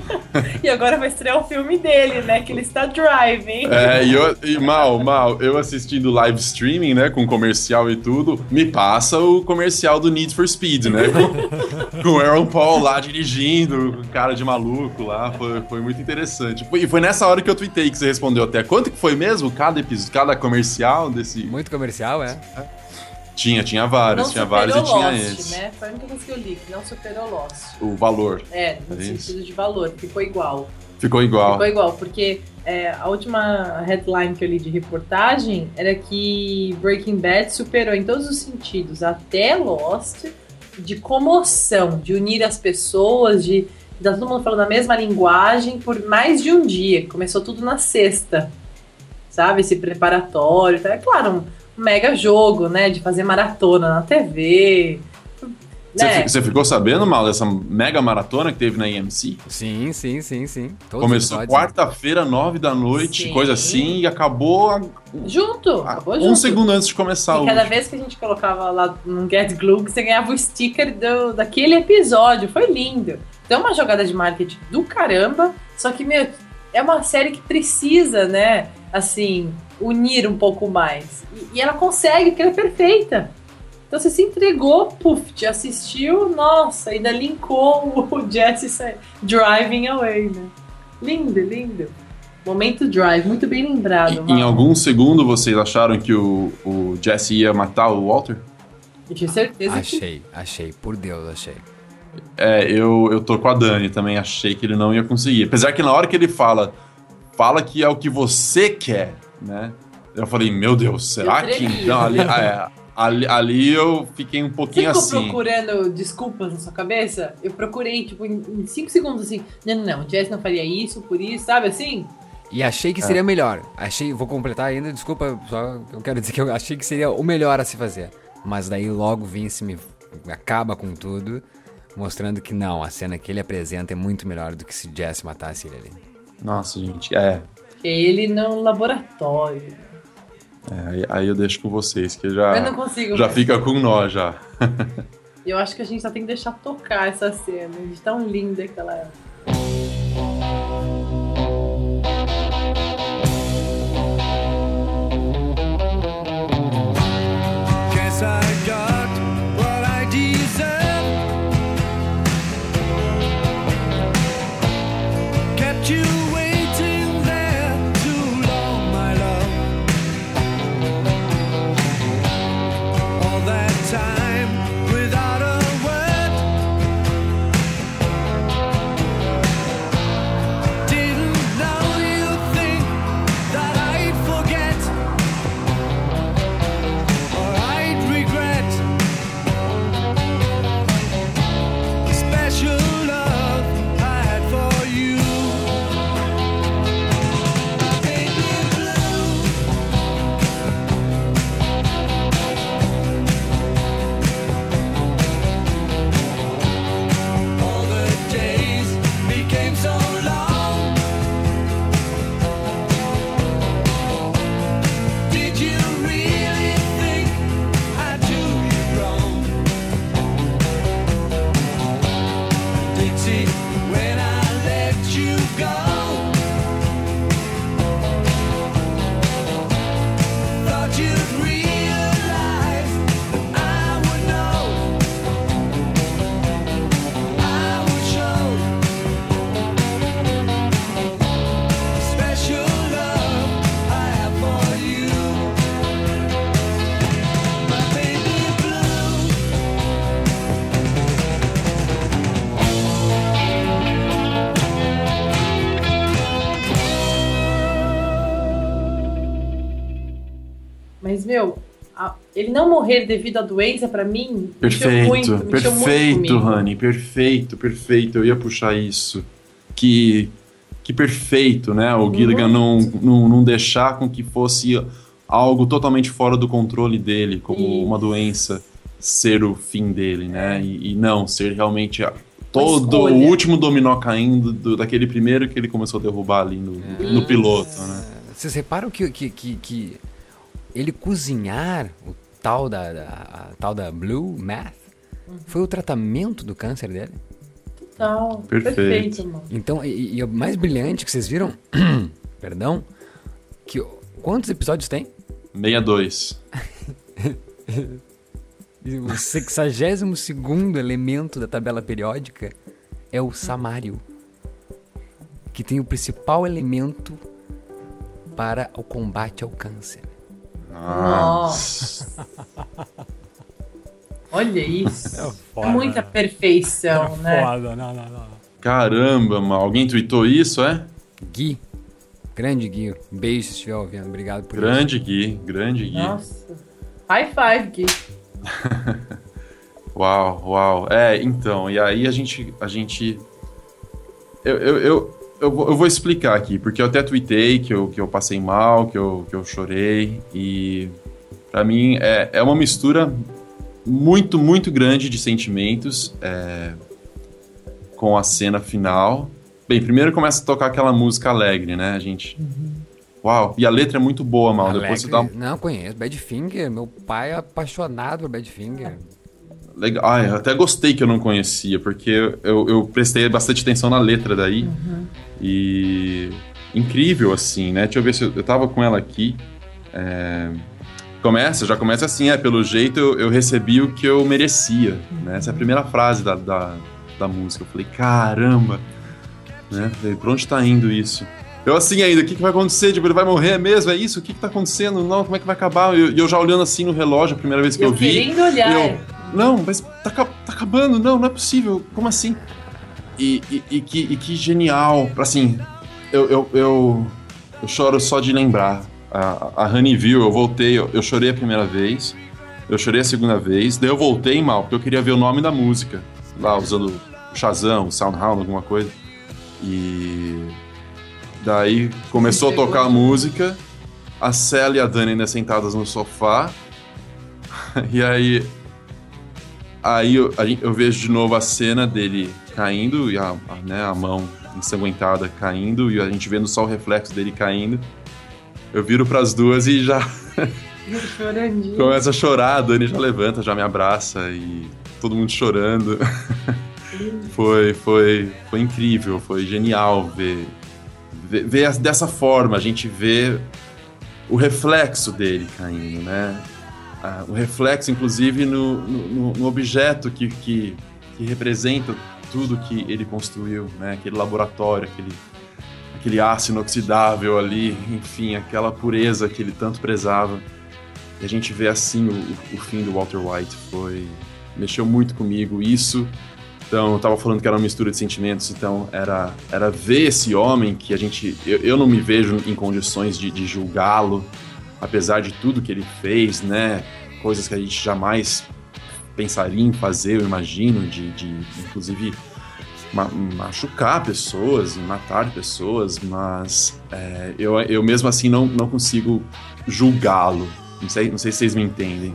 e agora vai estrear o filme dele, né? Que ele está driving. É, e, eu, e mal, mal, eu assistindo live streaming, né, com comercial e tudo, me passa o comercial do Need for Speed, né, com, com o Aaron Paul lá dirigindo, com cara de maluco lá, foi, foi muito interessante. E foi nessa hora que eu tuitei que você respondeu até. Quanto que foi mesmo cada episódio, cada comercial desse... Muito comercial, é. Tinha, tinha vários, não tinha vários e tinha Lost, esse. né? Foi a única coisa que eu li, que não superou Lost. O valor. É, no É sentido de valor, ficou igual. Ficou igual. Ficou igual, porque é, a última headline que eu li de reportagem era que Breaking Bad superou em todos os sentidos, até Lost, de comoção, de unir as pessoas, de dar todo mundo falando a mesma linguagem por mais de um dia. Começou tudo na sexta, sabe? Esse preparatório. Tá? É claro, um mega jogo, né? De fazer maratona na TV. Você Né? ficou sabendo, Mal, dessa mega maratona que teve na EMC? Sim, sim, sim, sim. Todos os Começou quarta-feira, nove da noite, Sim. coisa assim, e acabou a- Junto, a- acabou um junto. segundo antes de começar E o. cada vez que a gente colocava lá no Get Glue, você ganhava o sticker do, daquele episódio. Foi lindo. Então é uma jogada de marketing do caramba. Só que, meu, é uma série que precisa, né? Assim, unir um pouco mais. E, e ela consegue, porque ela é perfeita. Então você se entregou, puf, te assistiu, nossa, ainda linkou o Jesse driving away, né? Lindo, lindo. Momento drive, muito bem lembrado. Em, em algum segundo vocês acharam que o, o Jesse ia matar o Walter? Eu tinha certeza que Achei, achei. Por Deus, achei. É, eu, eu tô com a Dani também, achei que ele não ia conseguir. Apesar que na hora que ele fala, fala que é o que você quer, né? Eu falei, meu Deus, será Eu que então ali, é, ali, ali eu fiquei um Você pouquinho ficou assim. procurando desculpas na sua cabeça? Eu procurei, tipo, em 5 segundos assim. Não, não, não, o Jess não faria isso, por isso, sabe assim? E achei que seria melhor. Achei, vou completar ainda, desculpa, só eu quero dizer que eu achei que seria o melhor a se fazer. Mas daí logo Vince me acaba com tudo, mostrando que não, a cena que ele apresenta é muito melhor do que se Jess matasse ele ali. Nossa, gente, é. Ele no laboratório. é, aí, aí eu deixo com vocês, que já, Eu não consigo. já fica com nós já. Eu acho que a gente só tem que deixar tocar essa cena, de tão linda que ela é. Guess I got what I deserve. Kept you meu, a- ele não morrer devido à doença, pra mim, Perfeito, muito, perfeito. Rani, perfeito, perfeito. Eu ia puxar isso. Que, que perfeito, né? O Gilligan não, não, não deixar com que fosse algo totalmente fora do controle dele, como Isso. uma doença ser o fim dele, né? E, e não, ser realmente a- todo o último dominó caindo do- daquele primeiro que ele começou a derrubar ali no, no piloto, né? Vocês reparam que, que, que, que ele cozinhar o tal da, da- a tal da Blue Math foi o tratamento do câncer dele? Total. Perfeito. Perfeito, mano. Então, e, e o mais brilhante que vocês viram, perdão, que quantos episódios tem? 62. E o 62 segundo elemento da tabela periódica é o samário, que tem o principal elemento para o combate ao câncer. Nossa. Olha isso. É foda, muita né? perfeição, né? Foda, não, não, não. Caramba, mano. Alguém tweetou isso, é? Gui, grande Gui, beijo se estiver ouvindo, obrigado por Grande Gui, grande Gui. Nossa. High five, Gui. Uau, uau. É, então, e aí a gente. A gente eu, eu, eu, eu, vou, eu vou explicar aqui, porque eu até tuitei que eu, que eu passei mal, que eu, que eu chorei, e pra mim é, é uma mistura muito, muito grande de sentimentos é, com a cena final. Bem, primeiro começa a tocar aquela música alegre, né? A gente. Uau, e a letra é muito boa, mal. isso. Depois você dá Não, conheço, Badfinger, meu pai é apaixonado por Badfinger. Legal. Ah, eu até gostei que eu não conhecia, porque eu, eu prestei bastante atenção na letra daí. E. Incrível, assim, né? Deixa eu ver se eu, eu tava com ela aqui. É, Começa, já começa assim, é, pelo jeito eu, eu recebi o que eu merecia, né? Essa é a primeira frase da, da, da música. Eu falei, caramba, né? Falei, pra onde tá indo isso? Eu assim ainda, o que, que vai acontecer? Tipo, ele vai morrer mesmo? É isso? O que, que tá acontecendo? Não, como é que vai acabar? E eu, eu já olhando assim no relógio, a primeira vez que eu, Eu vi. olhar. Eu, não, mas tá, tá acabando, não, não é possível, como assim? E, e, e que, e que genial, assim, eu, eu, eu, eu choro só de lembrar. A, a Honey viu, eu voltei, eu, eu chorei a primeira vez, eu chorei a segunda vez, daí eu voltei mal, porque eu queria ver o nome da música, lá usando Shazam, Soundhound, alguma coisa. E daí começou a tocar a música, a Célia e a Dani ainda sentadas no sofá, e aí Aí eu, eu vejo de novo a cena dele caindo, e a, a, né, a mão ensanguentada caindo, e a gente vendo só o reflexo dele caindo. Eu viro pras duas e já Chorandinho. começa a chorar, a Dani já levanta, já me abraça, e todo mundo chorando. foi, foi, foi incrível, foi genial ver, ver, ver as- dessa forma, a gente vê o reflexo dele caindo, né? O reflexo, inclusive, no, no, no objeto que, que, que representa tudo que ele construiu, né? Aquele laboratório, aquele, aquele aço inoxidável ali, enfim, aquela pureza que ele tanto prezava. E a gente vê assim o- o fim do Walter White. Foi. mexeu muito comigo. Isso. Então, eu tava falando que era uma mistura de sentimentos, então era, era ver esse homem que a gente. Eu, eu não me vejo em condições de, de julgá-lo, apesar de tudo que ele fez, né? Coisas que a gente jamais pensaria em fazer, eu imagino, de, de inclusive ma- machucar pessoas matar pessoas, mas é, eu, eu mesmo assim não, não consigo julgá-lo. Não sei, não sei se vocês me entendem.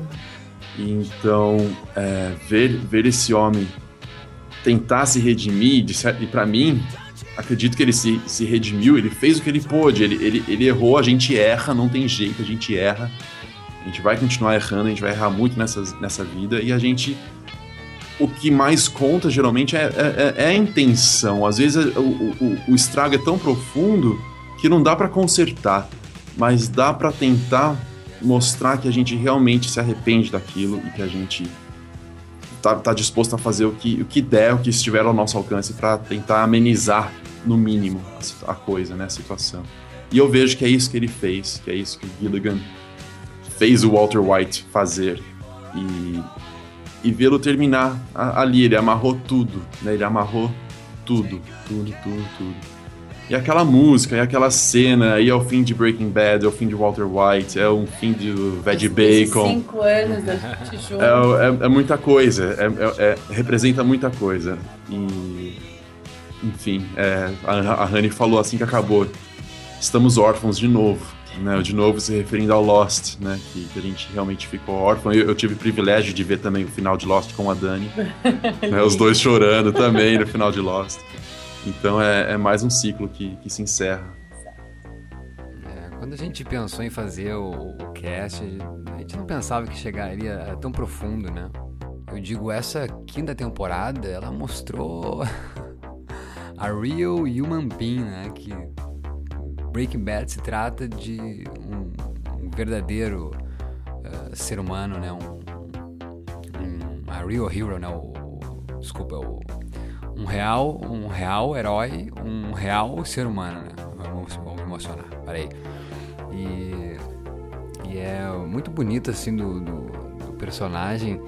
Então, é, ver, ver esse homem tentar se redimir, e para mim, acredito que ele se, se redimiu, ele fez o que ele pôde, ele, ele, ele errou, a gente erra, não tem jeito, a gente erra. A gente vai continuar errando, a gente vai errar muito nessas, nessa vida, e a gente. O que mais conta geralmente é, é, é a intenção. Às vezes o, o, o estrago é tão profundo que não dá para consertar, mas dá para tentar mostrar que a gente realmente se arrepende daquilo e que a gente tá, tá disposto a fazer o que, o que der, o que estiver ao nosso alcance para tentar amenizar, no mínimo, a, a coisa, né, a situação. E eu vejo que é isso que ele fez, que é isso que o Gilligan fez o Walter White fazer. E, e vê-lo terminar ali, ele amarrou tudo, né, ele amarrou tudo, tudo, tudo, tudo. E aquela música, e aquela cena, e é o fim de Breaking Bad, é o fim de Walter White, é o fim de Esses Bacon. cinco anos da gente junto. É, é- é muita coisa, é- é- é- representa muita coisa. E. Enfim, é, a, a Honey falou assim que acabou. Estamos órfãos de novo. Né, de novo se referindo ao Lost, né? Que, que a gente realmente ficou órfão. Eu, eu tive o privilégio de ver também o final de Lost com a Dani. né, os dois chorando também no final de Lost. Então é, é mais um ciclo que, que se encerra. É, quando a gente pensou em fazer o, o cast, a gente não pensava que chegaria tão profundo, né? Eu digo, essa quinta temporada, ela mostrou a real human being, né? Que Breaking Bad se trata de um, um verdadeiro eh, ser humano, né? Um, um- a real hero, né? O- desculpa, o, um real, um real herói, um real ser humano, né? Vamos, vamos emocionar, peraí. E, e é muito bonito, assim, do, do, do personagem.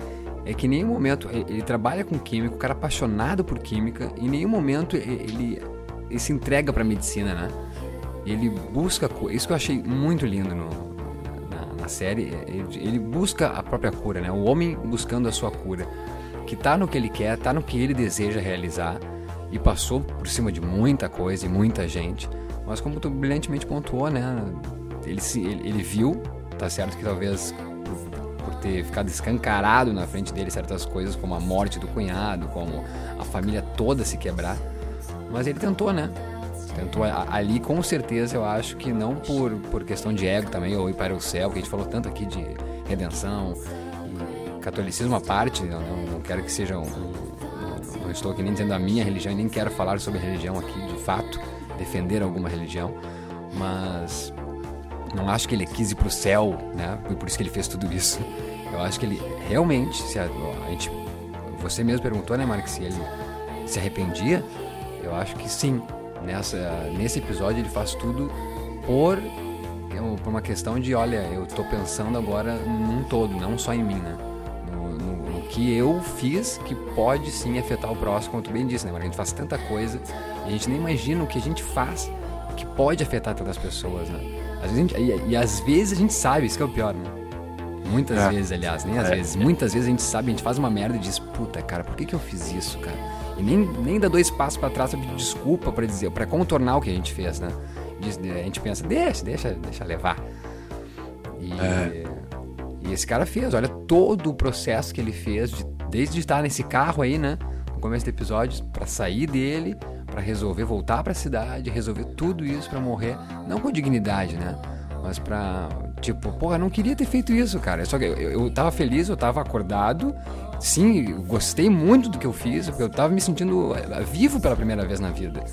É que em nenhum momento ele, trabalha com química, o cara é apaixonado por química, em nenhum momento ele, ele se entrega pra medicina, né? Ele busca. Isso que eu achei muito lindo no, na, na série. é, Ele, busca a própria cura, né? O homem buscando a sua cura. Que tá no que ele quer, tá no que ele deseja realizar. E passou por cima de muita coisa e muita gente. Mas como tu brilhantemente pontuou, né? Ele, se, ele, ele viu, tá certo que talvez ter ficado escancarado na frente dele certas coisas, como a morte do cunhado, como a família toda se quebrar. Mas ele tentou, né? Tentou ali, com certeza, eu acho que não por, por questão de ego também, ou ir para o céu, que a gente falou tanto aqui de redenção e catolicismo à parte, não, não quero que seja um- Não estou aqui nem dizendo a minha religião, e nem quero falar sobre religião aqui, de fato, defender alguma religião, mas não acho que ele quis ir pro céu, né? E por isso que ele fez tudo isso. Eu acho que ele realmente, se a, a gente, você mesmo perguntou, né, Mark, se ele se arrependia. Eu acho que sim. Nessa, nesse episódio ele faz tudo por, por uma questão de, olha, eu tô pensando agora num todo, não só em mim, né? No, no- no que eu fiz que pode sim afetar o próximo, como tu bem disse, né? Mark? A gente faz tanta coisa e a gente nem imagina o que a gente faz que pode afetar tantas pessoas, né? Às vezes gente- e, e às vezes a gente sabe, isso que é o pior, né? Muitas É. vezes, aliás, nem às É. vezes. Muitas vezes a gente sabe, a gente faz uma merda e diz, puta, cara, por que, que eu fiz isso, cara? E nem, nem dá dois passos pra trás pra pedir desculpa pra dizer, para contornar o que a gente fez, né? Diz- A gente pensa, deixa, deixa, deixa levar. E, e esse cara fez, olha todo o processo que ele fez, de- desde estar nesse carro aí, né? No começo do episódio, pra sair dele, pra resolver voltar pra cidade, resolver tudo isso pra morrer, não com dignidade, né? Mas pra, tipo, porra, não queria ter feito isso, cara. Só que eu, eu, tava feliz, eu tava acordado. Sim, gostei muito do que eu fiz, porque eu tava me sentindo eh, vivo pela primeira vez na vida.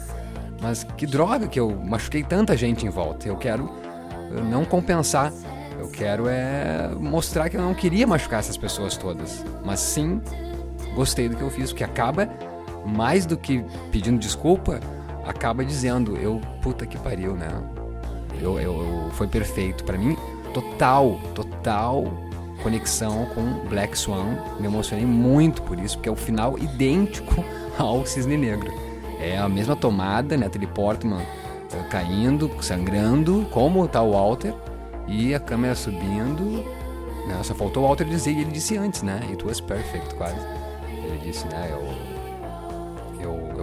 Mas que droga que eu machuquei tanta gente em volta. Eu quero eh, não compensar. Eu quero é mostrar que eu não queria machucar essas pessoas todas. Mas sim, gostei do que eu fiz, porque acaba, mais do que pedindo desculpa, acaba dizendo, eu, puta que pariu, né? Eu, eu, eu- foi perfeito. Pra mim, total, total conexão com Black Swan. Me emocionei muito por isso, porque é o final idêntico ao Cisne Negro. É a mesma tomada, Natalie Portman eh, caindo, sangrando, como tá o Walter, e a câmera subindo. Né? Só faltou o Walter dizer, e ele disse antes, né? It was perfect, quase. Ele disse, né? Eu,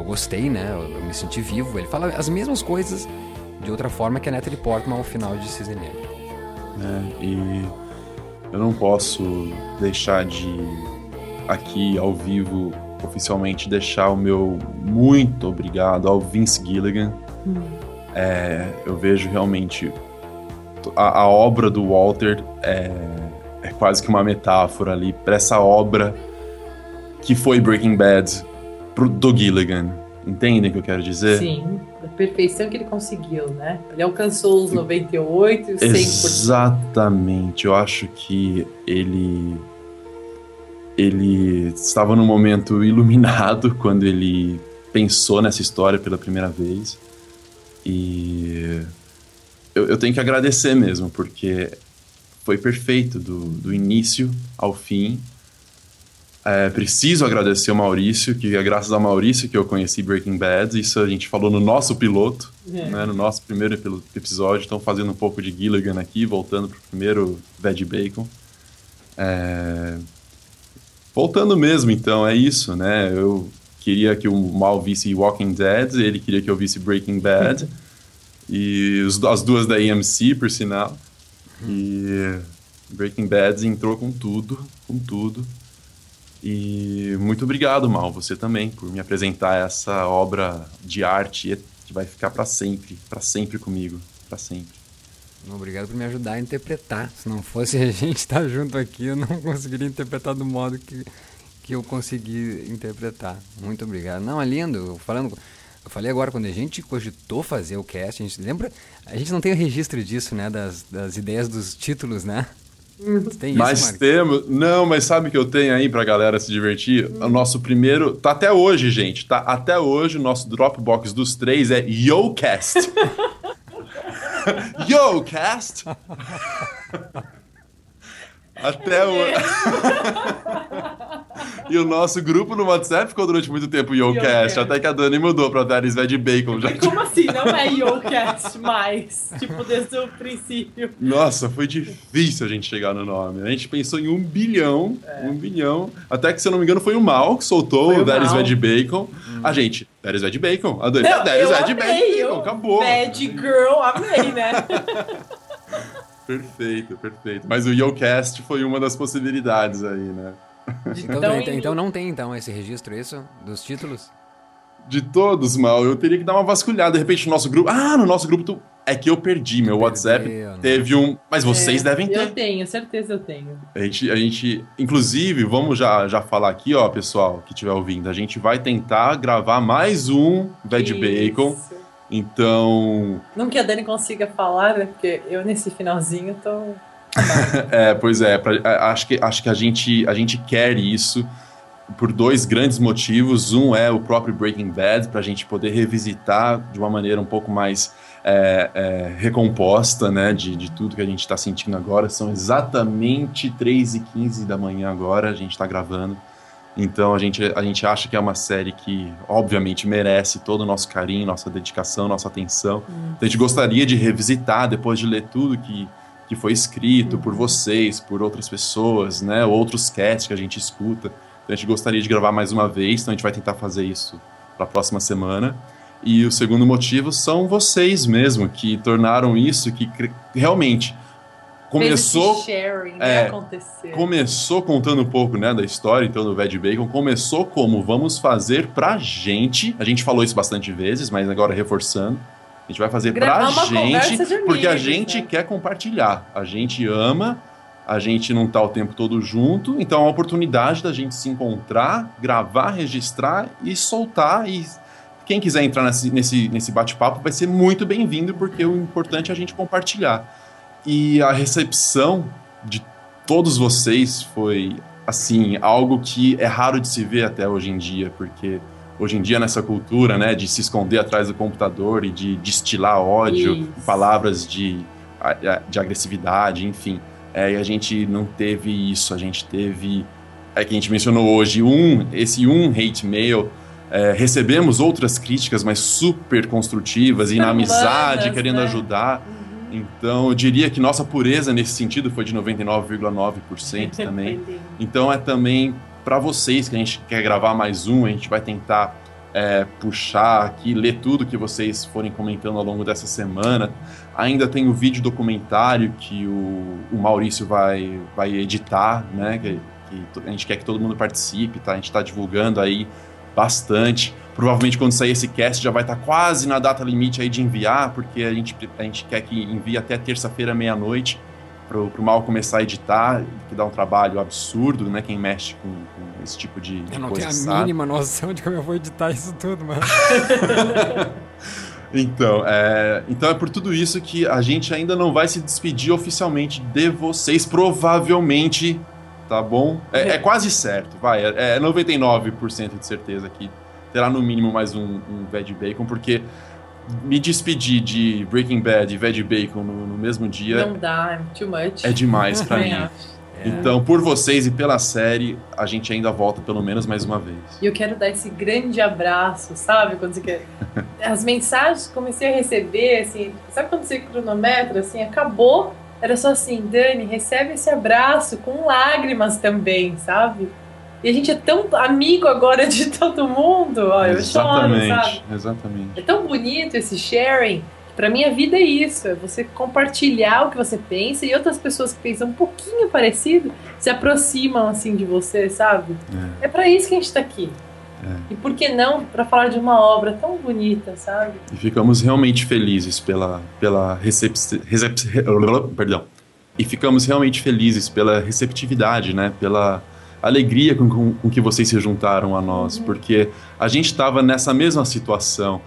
eu, gostei, né? Eu, eu me senti vivo. Ele fala as mesmas coisas de outra forma que a Natalie Portman ao final de Cisne Negro. né? E eu não posso deixar de aqui ao vivo oficialmente deixar o meu muito obrigado ao Vince Gilligan. É, eu vejo realmente a, a obra do Walter é, é quase que uma metáfora ali para essa obra que foi Breaking Bad pro, do Gilligan. Entendem o que eu quero dizer? Sim, a perfeição que ele conseguiu, né? Ele alcançou os 98 e os 100%. Exatamente. Eu acho que ele ele estava num momento iluminado quando ele pensou nessa história pela primeira vez. E eu, eu tenho que agradecer mesmo, porque foi perfeito do, do início ao fim. É, preciso agradecer o Maurício, que é graças a Maurício que eu conheci Breaking Bad. Isso a gente falou no nosso piloto, É. né, no nosso primeiro episódio. Então, fazendo um pouco de Gilligan aqui, voltando pro primeiro Bad Bacon. É, Voltando mesmo, então, é isso, né? Eu queria que o Mal visse Walking Dead, ele queria que eu visse Breaking Bad. e os- as duas da AMC, por sinal. E Breaking Bad entrou com tudo, com tudo. E muito obrigado, Mal, você também, por me apresentar essa obra de arte que vai ficar para sempre, para sempre comigo, para sempre. Obrigado por me ajudar a interpretar. Se não fosse a gente estar junto aqui, eu não conseguiria interpretar do modo que, que eu consegui interpretar. Muito obrigado. Não, é lindo. Falando, eu falei agora, quando a gente cogitou fazer o cast, a gente lembra. A gente não tem o registro disso, né? Das, das ideias dos títulos, né? Tem isso, Mas Marcos? temos. Não, mas sabe o que eu tenho aí pra galera se divertir? O nosso primeiro. Tá até hoje, gente. Tá até hoje. O nosso Dropbox dos três é YoCast. YoCast! Até hoje. e o nosso grupo no WhatsApp ficou durante muito tempo YoCast. Até que a Dani mudou pra Daris Ved Bacon. Já Como assim? Não é YoCast mais. Tipo, desde o princípio. Nossa, foi difícil a gente chegar no nome. A gente pensou em um bilhão, um bilhão. Até que, se eu não me engano, foi o Mal que soltou Foi o Mal. Veg Bacon. A gente, is Veg Bacon. A Dani, eu Veg Bacon. Acabou. Bad Girl, amei, né? Perfeito, perfeito. Mas o YoCast foi uma das possibilidades aí, né? Então, Então, então, em- então não tem então esse registro, isso? Dos títulos? De todos, Mal, eu teria que dar uma vasculhada. De repente, no nosso grupo. Ah, no nosso grupo. tu- É que eu perdi. Meu WhatsApp né? teve um. Mas vocês É, devem ter. Eu tenho, certeza eu tenho. A gente, a gente, inclusive, vamos já, já falar aqui, ó, pessoal, que estiver ouvindo. A gente vai tentar gravar mais um Veg Bacon. Então, Não que a Dani consiga falar, né? Porque eu nesse finalzinho tô. é, pois é, pra- a- acho que, acho que a, gente, a gente quer isso por dois grandes motivos. Um é o próprio Breaking Bad, para a gente poder revisitar de uma maneira um pouco mais é, é, recomposta, né, de, de tudo que a gente está sentindo agora. São exatamente 3 e 15 da manhã agora, a gente está gravando. Então a gente, a gente acha que é uma série que, obviamente, merece todo o nosso carinho, nossa dedicação, nossa atenção. Então a gente gostaria de revisitar depois de ler tudo que, que foi escrito por vocês, por outras pessoas, né? Outros casts que a gente escuta. Então a gente gostaria de gravar mais uma vez, então a gente vai tentar fazer isso para a próxima semana. E o segundo motivo são vocês mesmo, que tornaram isso, que realmente começou sharing, é, né? Acontecer. começou contando um pouco né, da história então do Veg Bacon. Começou como vamos fazer pra gente. A gente falou isso bastante vezes, mas agora reforçando. A gente vai fazer pra conversa gente, porque a amigos, gente né? quer compartilhar. A gente ama, a gente não tá o tempo todo junto, então é uma oportunidade da gente se encontrar, gravar, registrar e soltar. E quem quiser entrar nesse, nesse, nesse bate-papo vai ser muito bem-vindo, porque o importante é a gente compartilhar. E a recepção de todos vocês foi, assim, algo que é raro de se ver até hoje em dia, porque hoje em dia nessa cultura, né, de se esconder atrás do computador e de destilar ódio, Isso. palavras de, de agressividade, enfim, é, e a gente não teve isso, a gente teve, é que a gente mencionou hoje, um, esse um hate mail, é, recebemos outras críticas, mas super construtivas e na Super amizade, humanas, querendo né? ajudar. Então, eu diria que nossa pureza nesse sentido foi de 99,9% também. Então, é também para vocês que a gente quer gravar mais um, a gente vai tentar é, puxar aqui, ler tudo que vocês forem comentando ao longo dessa semana. Ainda tem o vídeo documentário que o, o Maurício vai, vai editar, né? Que, que a gente quer que todo mundo participe, tá? A gente está divulgando aí bastante. Provavelmente quando sair esse cast já vai estar quase na data limite aí de enviar, porque a gente, a gente quer que envie até terça-feira, meia-noite, pro, pro Mal começar a editar, que dá um trabalho absurdo, né? Quem mexe com, com esse tipo de, Eu não coisa tenho a sabe. mínima noção de como eu vou editar isso tudo, mas. Então é, então é por tudo isso que a gente ainda não vai se despedir oficialmente de vocês, provavelmente, tá bom? É, é quase certo, vai, é, é 99% de certeza que terá no mínimo mais um, um Veg Bacon, porque me despedir de Breaking Bad e Veg Bacon no, no mesmo dia Não dá, é too much. é demais pra Também mim. acho. Então, por vocês e pela série, a gente ainda volta pelo menos mais uma vez. E eu quero dar esse grande abraço, sabe? Quando você quer. As mensagens que comecei a receber, assim, sabe quando você cronometra, assim, acabou. Era só assim, Dani, recebe esse abraço com lágrimas também, sabe? E a gente é tão amigo agora de todo mundo. Ó, eu choro, sabe? exatamente. É tão bonito esse sharing. Pra mim, a vida é isso: é você compartilhar o que você pensa e outras pessoas que pensam um pouquinho parecido se aproximam assim de você, sabe? É, pra isso que a gente tá aqui. E por que não pra falar de uma obra tão bonita, sabe? E ficamos realmente felizes pela, pela recepci- recep- perdão. E ficamos realmente felizes pela receptividade, né? Pela alegria com, com, com que vocês se juntaram a nós, porque a gente estava nessa mesma situação.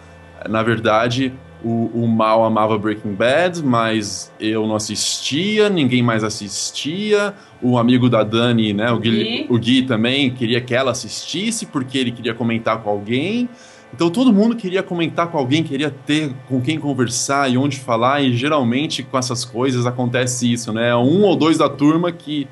Na verdade, o, o Mal amava Breaking Bad, mas eu não assistia, ninguém mais assistia. O amigo da Dani, né, o Gui, Gui. o Gui também queria que ela assistisse porque ele queria comentar com alguém. Então todo mundo queria comentar com alguém, queria ter com quem conversar e onde falar, e geralmente com essas coisas acontece isso, né? Um ou dois da turma que,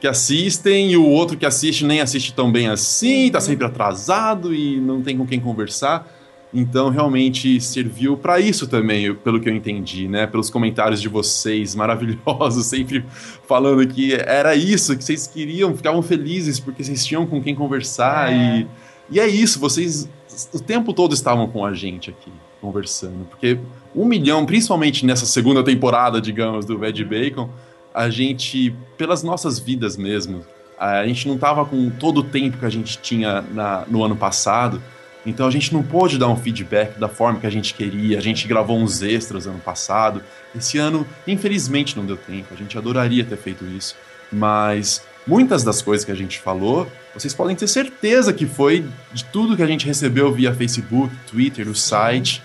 que assistem e o outro que assiste nem assiste tão bem assim, tá sempre atrasado e não tem com quem conversar. Então realmente serviu para isso também, pelo que eu entendi, né? Pelos comentários de vocês maravilhosos, sempre falando que era isso que vocês queriam, ficavam felizes porque vocês tinham com quem conversar É. e e é isso, vocês o tempo todo estavam com a gente aqui, conversando. Porque um milhão, principalmente nessa segunda temporada, digamos, do Veg Bacon, a gente, pelas nossas vidas mesmo, a gente não tava com todo o tempo que a gente tinha na- no ano passado. Então a gente não pôde dar um feedback da forma que a gente queria. A gente gravou uns extras ano passado. Esse ano, infelizmente, não deu tempo. A gente adoraria ter feito isso. Mas muitas das coisas que a gente falou, vocês podem ter certeza que foi de tudo que a gente recebeu via Facebook, Twitter, o site,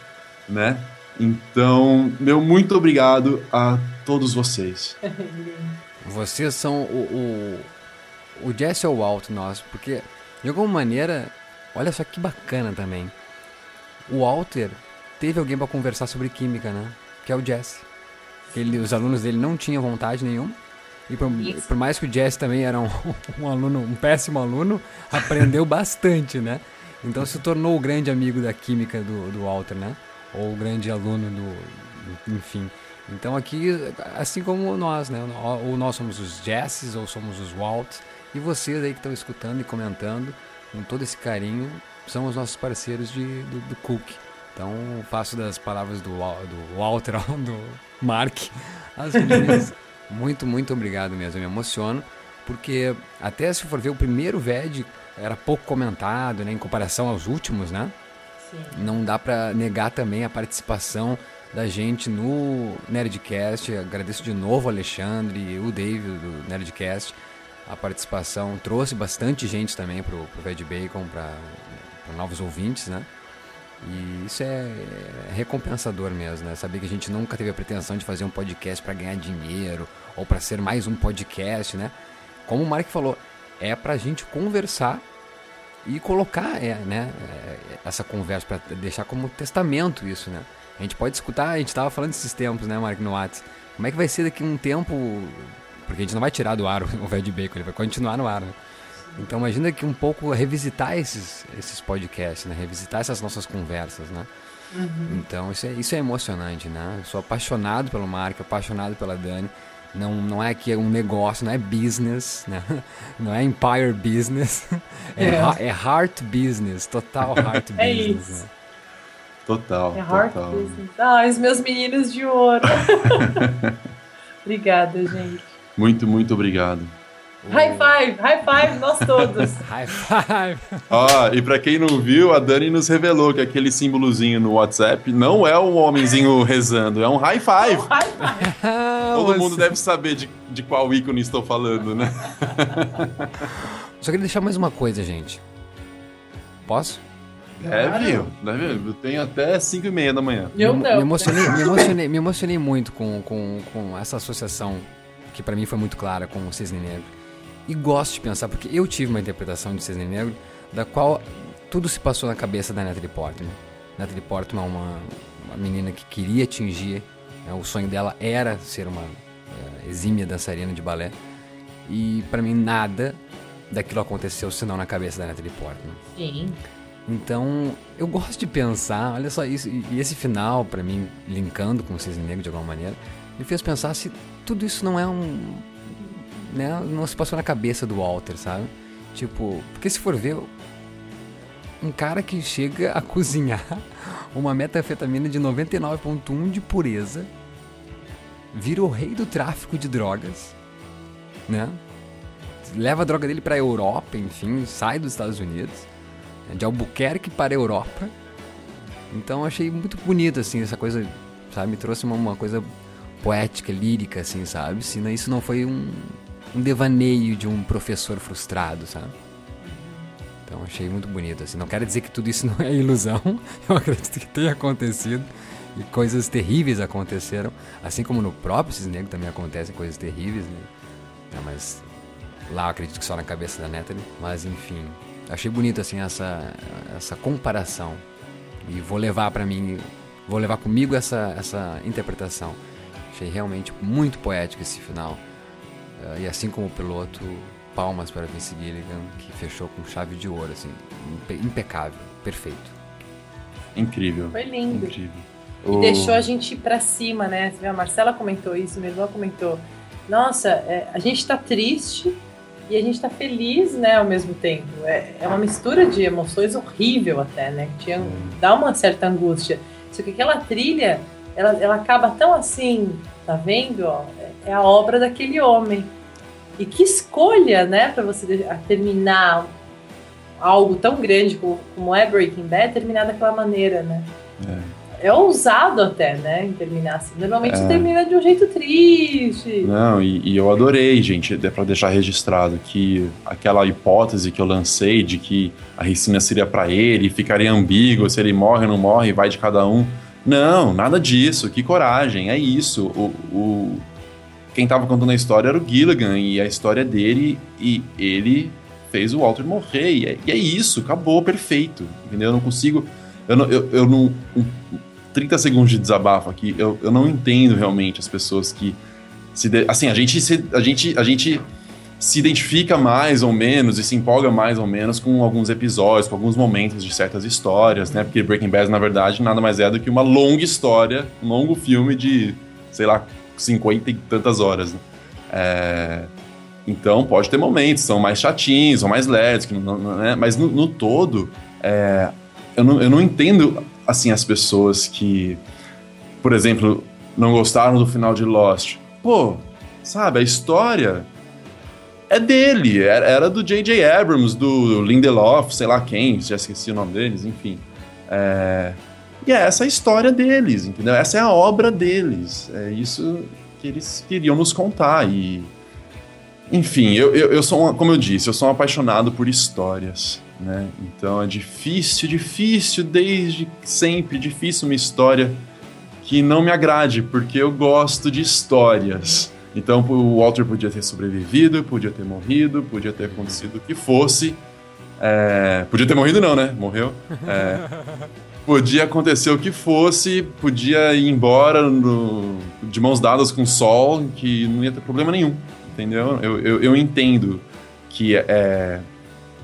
né? Então, meu muito obrigado a todos vocês. Vocês são o, o, o Jesse ou o Alto nosso, porque de alguma maneira, olha só que bacana também. O Walter teve alguém para conversar sobre química, né? Que é o Jesse. Ele, os alunos dele não tinham vontade nenhuma. E por, por mais que o Jesse também era um, um aluno, um péssimo aluno, aprendeu bastante, né? Então se tornou o grande amigo da química do, do Walter, né? Ou o grande aluno do. Enfim. Então aqui, assim como nós, né? Ou nós somos os Jesses, ou somos os Walts. E vocês aí que estão escutando e comentando, com todo esse carinho, são os nossos parceiros de, do, do Cook. Então faço das palavras do, do Walter, do Mark, minhas. muito, muito obrigado mesmo. Eu me emociono, porque até se for ver o primeiro VED era pouco comentado, né? Em comparação aos últimos, né? Sim. não dá pra negar também a participação da gente no Nerdcast. Agradeço de novo o Alexandre e o David do Nerdcast. A participação trouxe bastante gente também pro, pro Veg Bacon, para novos ouvintes, né? E isso é, é recompensador mesmo, né? Saber que a gente nunca teve a pretensão de fazer um podcast para ganhar dinheiro ou para ser mais um podcast, né? Como o Mark falou, é pra gente conversar e colocar é, né, é, essa conversa para deixar como testamento isso, né? A gente pode escutar, a gente estava falando desses tempos, né, Mark, no Whats. Como é que vai ser daqui a um tempo, porque a gente não vai tirar do ar o velho de bacon, ele vai continuar no ar, né? Então imagina que um pouco revisitar esses, esses podcasts, né? Revisitar essas nossas conversas, né? Então isso é, isso é emocionante, né? Eu sou apaixonado pelo Mark, apaixonado pela Dani. Não, não é que é um negócio, não é business, né? Não é empire business. É, É. é heart business, total heart É business. isso. né? Total. É heart total. business. Ah, os meus meninos de ouro. Obrigada, gente. Muito, muito obrigado. High five, high five, nós todos. High five! Ó, e pra quem não viu, a Dani nos revelou que aquele símbolozinho no WhatsApp não é um homenzinho rezando, é um high five. High five. Todo mundo deve saber de, de qual ícone estou falando, né? Só queria deixar mais uma coisa, gente. Posso? Deve, deve. Eu tenho até 5 e meia da manhã. Eu me, não. Me emocionei, me emocionei, me emocionei muito com, com, com essa associação, que pra mim foi muito clara com o Cisne Negro. E gosto de pensar, porque eu tive uma interpretação de Cisne Negro, da qual tudo se passou na cabeça da Natalie Portman. Natalie Portman é uma, uma menina que queria atingir, né, o sonho dela era ser uma eh, exímia dançarina de balé. E pra mim nada daquilo aconteceu senão na cabeça da Natalie Portman. Sim. Então, eu gosto de pensar, olha só isso, e esse final, pra mim, linkando com o Cisne Negro de alguma maneira, me fez pensar se tudo isso não é um. Né, não se passou na cabeça do Walter, sabe? Tipo, porque se for ver, um cara que chega a cozinhar uma metanfetamina de 99,1 de pureza, vira o rei do tráfico de drogas, né? Leva a droga dele pra Europa, enfim, sai dos Estados Unidos de Albuquerque para a Europa. Então achei muito bonito, assim, essa coisa, sabe? Me trouxe uma, uma coisa poética, lírica, assim, sabe? Se isso não foi um, um devaneio de um professor frustrado, sabe? Então achei muito bonito, assim. Não quero dizer que tudo isso não é ilusão. Eu acredito que tenha acontecido. E coisas terríveis aconteceram. Assim como no próprio Cisne Negro também acontecem coisas terríveis, né? Mas lá acredito que só na cabeça da Natalie. Mas enfim, achei bonito assim essa, essa comparação. E vou levar pra mim, vou levar comigo essa, essa interpretação. Achei realmente muito poético esse final. Eh, e assim como o piloto, palmas para Vince Gilligan, que fechou com chave de ouro, assim, impe- impecável, perfeito. Incrível. Foi lindo. Incrível. E O- deixou a gente ir pra cima, né? A Marcela comentou isso, minha irmã comentou. Nossa, é, a gente tá triste e a gente tá feliz, né, ao mesmo tempo. É, é uma mistura de emoções horrível até, né? Que tinha, dá uma certa angústia. Só que aquela trilha, ela, ela acaba tão assim, tá vendo? Ó, é- é a obra daquele homem. E que escolha, né, pra você terminar algo tão grande como, como é Breaking Bad, terminar daquela maneira, né? É ousado até, né? Em terminar assim. Normalmente É. termina de um jeito triste. Não, e, e eu adorei, gente, é pra deixar registrado que aquela hipótese que eu lancei de que a ricina seria pra ele, ficaria ambíguo se ele morre ou não morre, vai de cada um. Não, nada disso, que coragem, é isso. O, o- quem tava contando a história era o Gilligan e a história dele, e ele fez o Walter morrer, e é, e é isso, acabou, perfeito, entendeu? Eu não consigo. Eu não. Eu, eu não um- 30 segundos de desabafo aqui, eu, eu não entendo realmente as pessoas que se de- assim, a gente, se, a, gente, a gente se identifica mais ou menos e se empolga mais ou menos com alguns episódios, com alguns momentos de certas histórias, né? Porque Breaking Bad, na verdade, nada mais é do que uma longa história, um longo filme de, sei lá, 50 e tantas horas, né? É, Então, pode ter momentos, são mais chatinhos, são mais leves, né? mas no, no todo, é, eu, não, eu não entendo, assim, as pessoas que, por exemplo, não gostaram do final de Lost. Pô, sabe, a história é dele, era, era do J.J. Abrams, do Lindelof, sei lá quem, já esqueci o nome deles, enfim. É, e é essa a história deles, entendeu? Essa é a obra deles, é isso que eles queriam nos contar e... Enfim, eu, eu, eu sou, como eu disse, eu sou um apaixonado por histórias, né? Então é difícil, difícil, desde sempre, difícil uma história que não me agrade, porque eu gosto de histórias. Então o Walter podia ter sobrevivido, podia ter morrido, podia ter acontecido o que fosse. É, podia ter morrido não, né? Morreu. É, podia acontecer o que fosse, podia ir embora no- de mãos dadas com o sol, que não ia ter problema nenhum, entendeu? Eu, eu, eu entendo que é,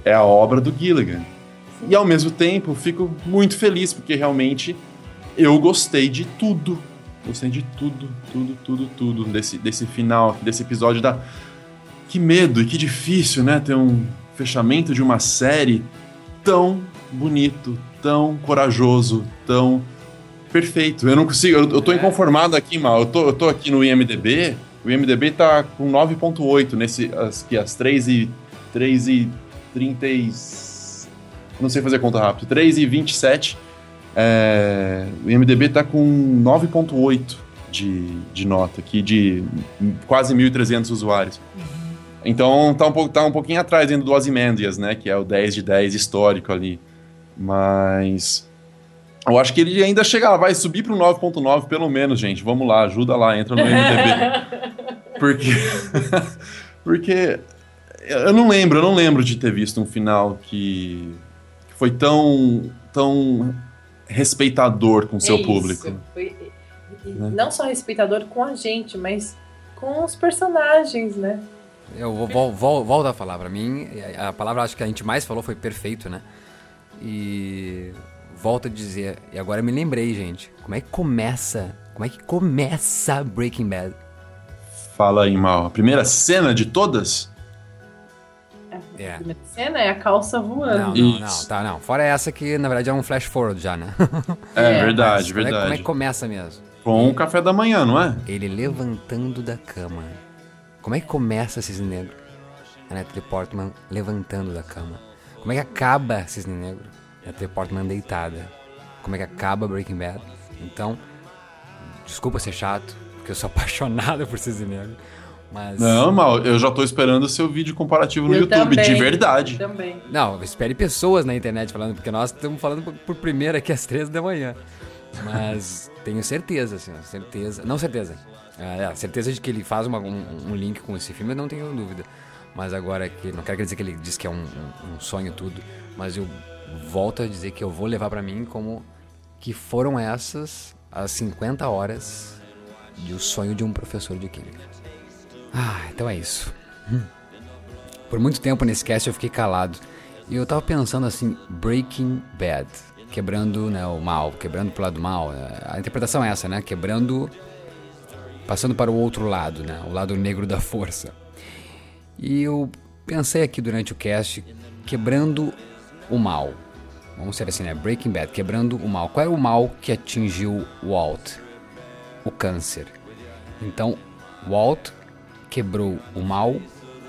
é a obra do Gilligan. E ao mesmo tempo fico muito feliz, porque realmente eu gostei de tudo. Gostei de tudo, tudo, tudo, tudo desse, desse final, desse episódio da. Que medo e que difícil, né? Ter um fechamento de uma série tão bonito, tão corajoso, tão perfeito. Eu não consigo, eu, eu tô inconformado aqui, mal. Eu tô, eu tô aqui no IMDB, o IMDB tá com 9.8 nesse as, que as 3 e 3 e 30 e, não sei fazer conta rápido. 3 e 27. É, o IMDB tá com 9.8 de, de nota aqui de quase 1.300 usuários. Então tá um, pouco, tá um pouquinho atrás ainda do Ozymandias, né? Que é o 10 de 10 histórico ali. Mas. Eu acho que ele ainda chega lá, vai subir pro 9.9 pelo menos, gente. Vamos lá, ajuda lá, entra no MDB. Porque. porque. Eu não lembro, eu não lembro de ter visto um final que, que foi tão. tão respeitador com o seu É isso, público. foi- e- e Né? Não só respeitador com a gente, mas com os personagens, né? Eu vou, vol- vol- volto a falar. Pra mim, a palavra acho que a gente mais falou foi perfeito, né? E volto a dizer, e agora eu me lembrei, gente. Como é que começa? Como é que começa Breaking Bad? Fala aí, Mal. A primeira cena de todas? É. A primeira cena é a calça voando. Não, não, não, tá, não. Fora essa que na verdade é um flash forward já, né? É, É. verdade, Mas como é- verdade. como é que começa mesmo? Com o café da manhã, não é? Ele levantando da cama. Como é que começa Cisne Negro? A Natalie Portman levantando da cama. Como é que acaba Cisne Negro? Natalie Portman deitada. Como é que acaba Breaking Bad? Então, desculpa ser chato, porque eu sou apaixonado por Cisne Negro. Mas. Não, Mal, eu já tô esperando o seu vídeo comparativo no Eu YouTube, também, de verdade. eu Também. Não, espere pessoas na internet falando, porque nós estamos falando por, por primeiro aqui às três da manhã. Mas tenho certeza, assim, certeza. Não certeza. É, é, certeza de que ele faz uma- um, um link com esse filme, eu não tenho dúvida. Mas agora que. Não quero dizer que ele diz que é um, um- um sonho tudo, mas eu volto a dizer que eu vou levar pra mim como que foram essas as 50 horas de o sonho de um professor de química. Ah, então é isso. Por muito tempo nesse cast eu fiquei calado. E eu tava pensando assim, Breaking Bad. Quebrando né, o mal, quebrando pro lado mal. A interpretação é essa, né? Quebrando. Passando para o outro lado, né? O lado negro da força. E eu pensei aqui durante o cast, quebrando o mal. Vamos ser assim, né? Breaking Bad, quebrando o mal. Qual é o mal que atingiu Walt? O câncer. Então, Walt quebrou o mal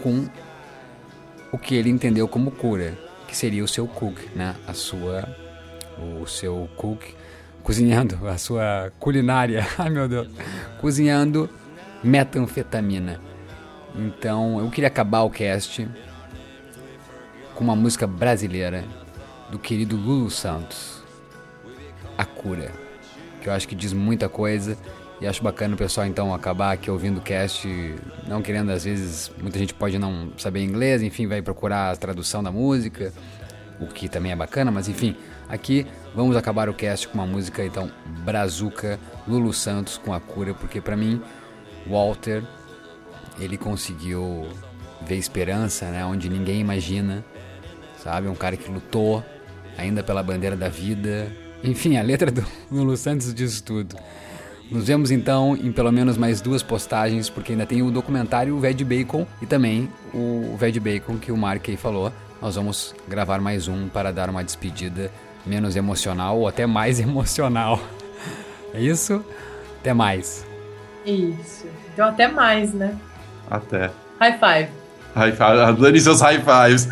com o que ele entendeu como cura, que seria o seu cook, né? A sua o seu cook cozinhando a sua culinária. Ai, meu Deus. Cozinhando metanfetamina. Então, eu queria acabar o cast com uma música brasileira do querido Lulu Santos. A cura. Que eu acho que diz muita coisa e acho bacana o pessoal então acabar aqui ouvindo o cast, não querendo às vezes, muita gente pode não saber inglês, enfim, vai procurar a tradução da música, o que também é bacana, mas enfim, aqui vamos acabar o cast com uma música então brazuca, Lulu Santos com a cura, porque pra mim Walter ele conseguiu ver esperança, né, onde ninguém imagina, sabe, um cara que lutou ainda pela bandeira da vida. Enfim, a letra do Lulu Santos diz tudo. Nos vemos então em pelo menos mais duas postagens, porque ainda tem o documentário O Ved Bacon e também o Ved Bacon que o Mark aí falou. Nós vamos gravar mais um para dar uma despedida menos emocional ou até mais emocional. É isso? Até mais. Isso. Então até mais, né? Até. High five. High five. Adorei seus high fives.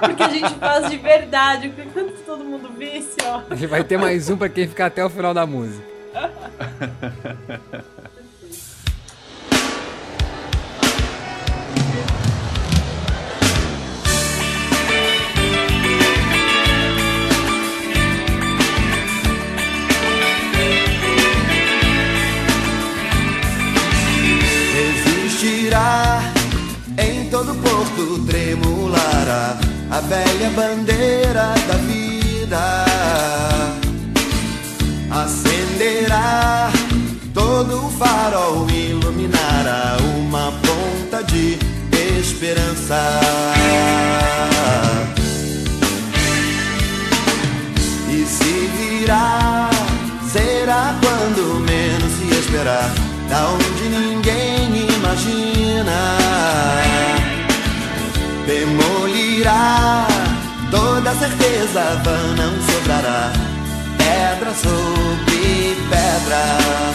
Porque a gente faz de verdade. Porque tanto que todo mundo visse, ó. E vai ter mais um para quem ficar até o final da música. Existirá em todo porto tremulará a velha bandeira da vida. Acenderá todo farol, iluminará uma ponta de esperança. E se virá, será quando menos se esperar, da onde ninguém imagina. Demolirá toda certeza, vã não sobrará, pedra sobre pedra.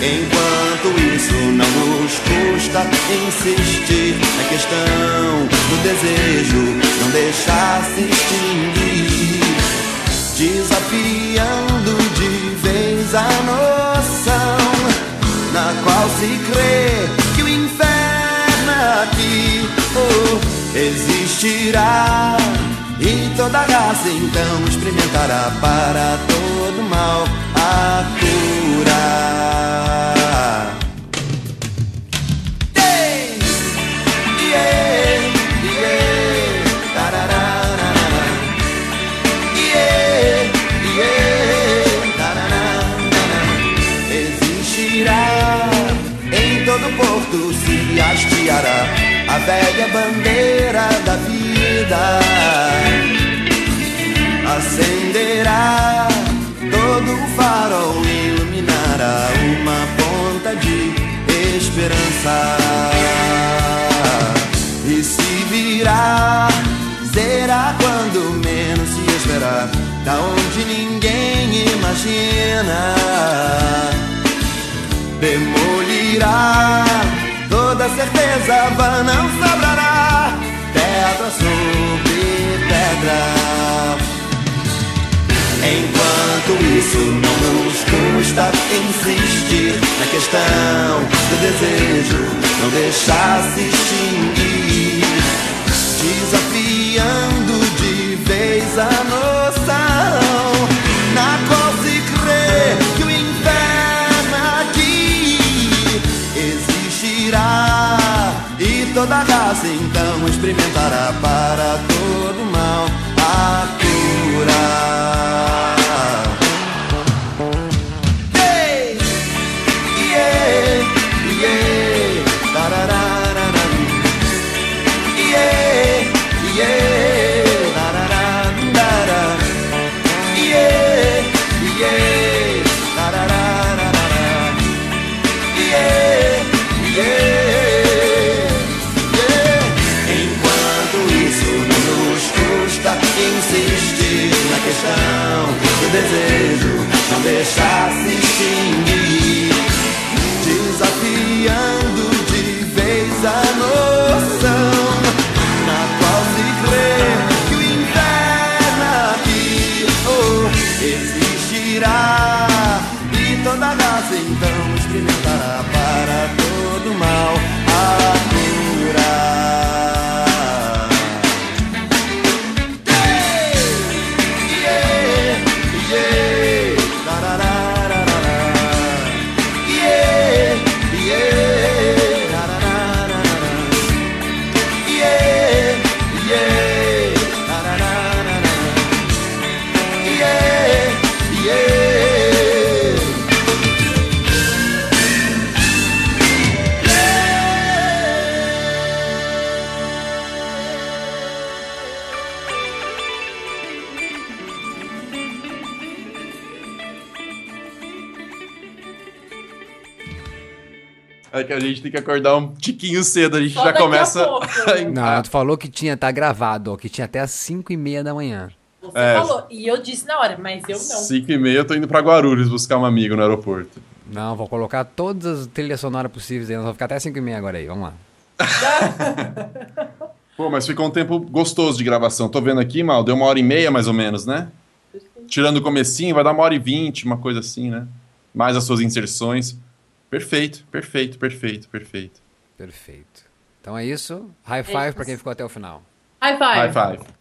Enquanto isso não nos custa insistir na questão do desejo, não deixar se extinguir, desafiando de vez a noção na qual se crê que o inferno aqui oh, existirá. E toda raça então experimentará para todo mal a cura. Ei! Yeah! Yeah! Existirá em todo porto se hasteará a velha bandeira da vida. Acenderá todo farol, iluminará uma ponta de esperança. E se virá, será quando menos se esperar, da onde ninguém imagina demolirá toda certeza vã não sobrará pedra sobre pedra isso não nos custa insistir na questão do desejo não deixar se extinguir desafiando de vez a noção na qual se crê que o inferno aqui existirá e toda raça então experimentará para todo mal a cura. Tem que acordar um tiquinho cedo, a gente Só já daqui a começa. pouco, né? Não, tu falou que tinha, tá gravado, ó, que tinha até as 5 e meia da manhã. Você É. falou. E eu disse na hora, mas eu não. 5 e meia eu tô indo pra Guarulhos buscar um amigo no aeroporto. Não, vou colocar todas as trilhas sonoras possíveis aí, nós vamos ficar até 5 e meia agora aí, vamos lá. Pô, mas ficou um tempo gostoso de gravação. Tô vendo aqui, mal, deu uma hora e meia mais ou menos, né? Tirando o comecinho, vai dar uma hora e vinte, uma coisa assim, né? Mais as suas inserções. Perfeito, perfeito, perfeito, perfeito. Perfeito. Então é isso. High five pra quem ficou até o final. High five. High five.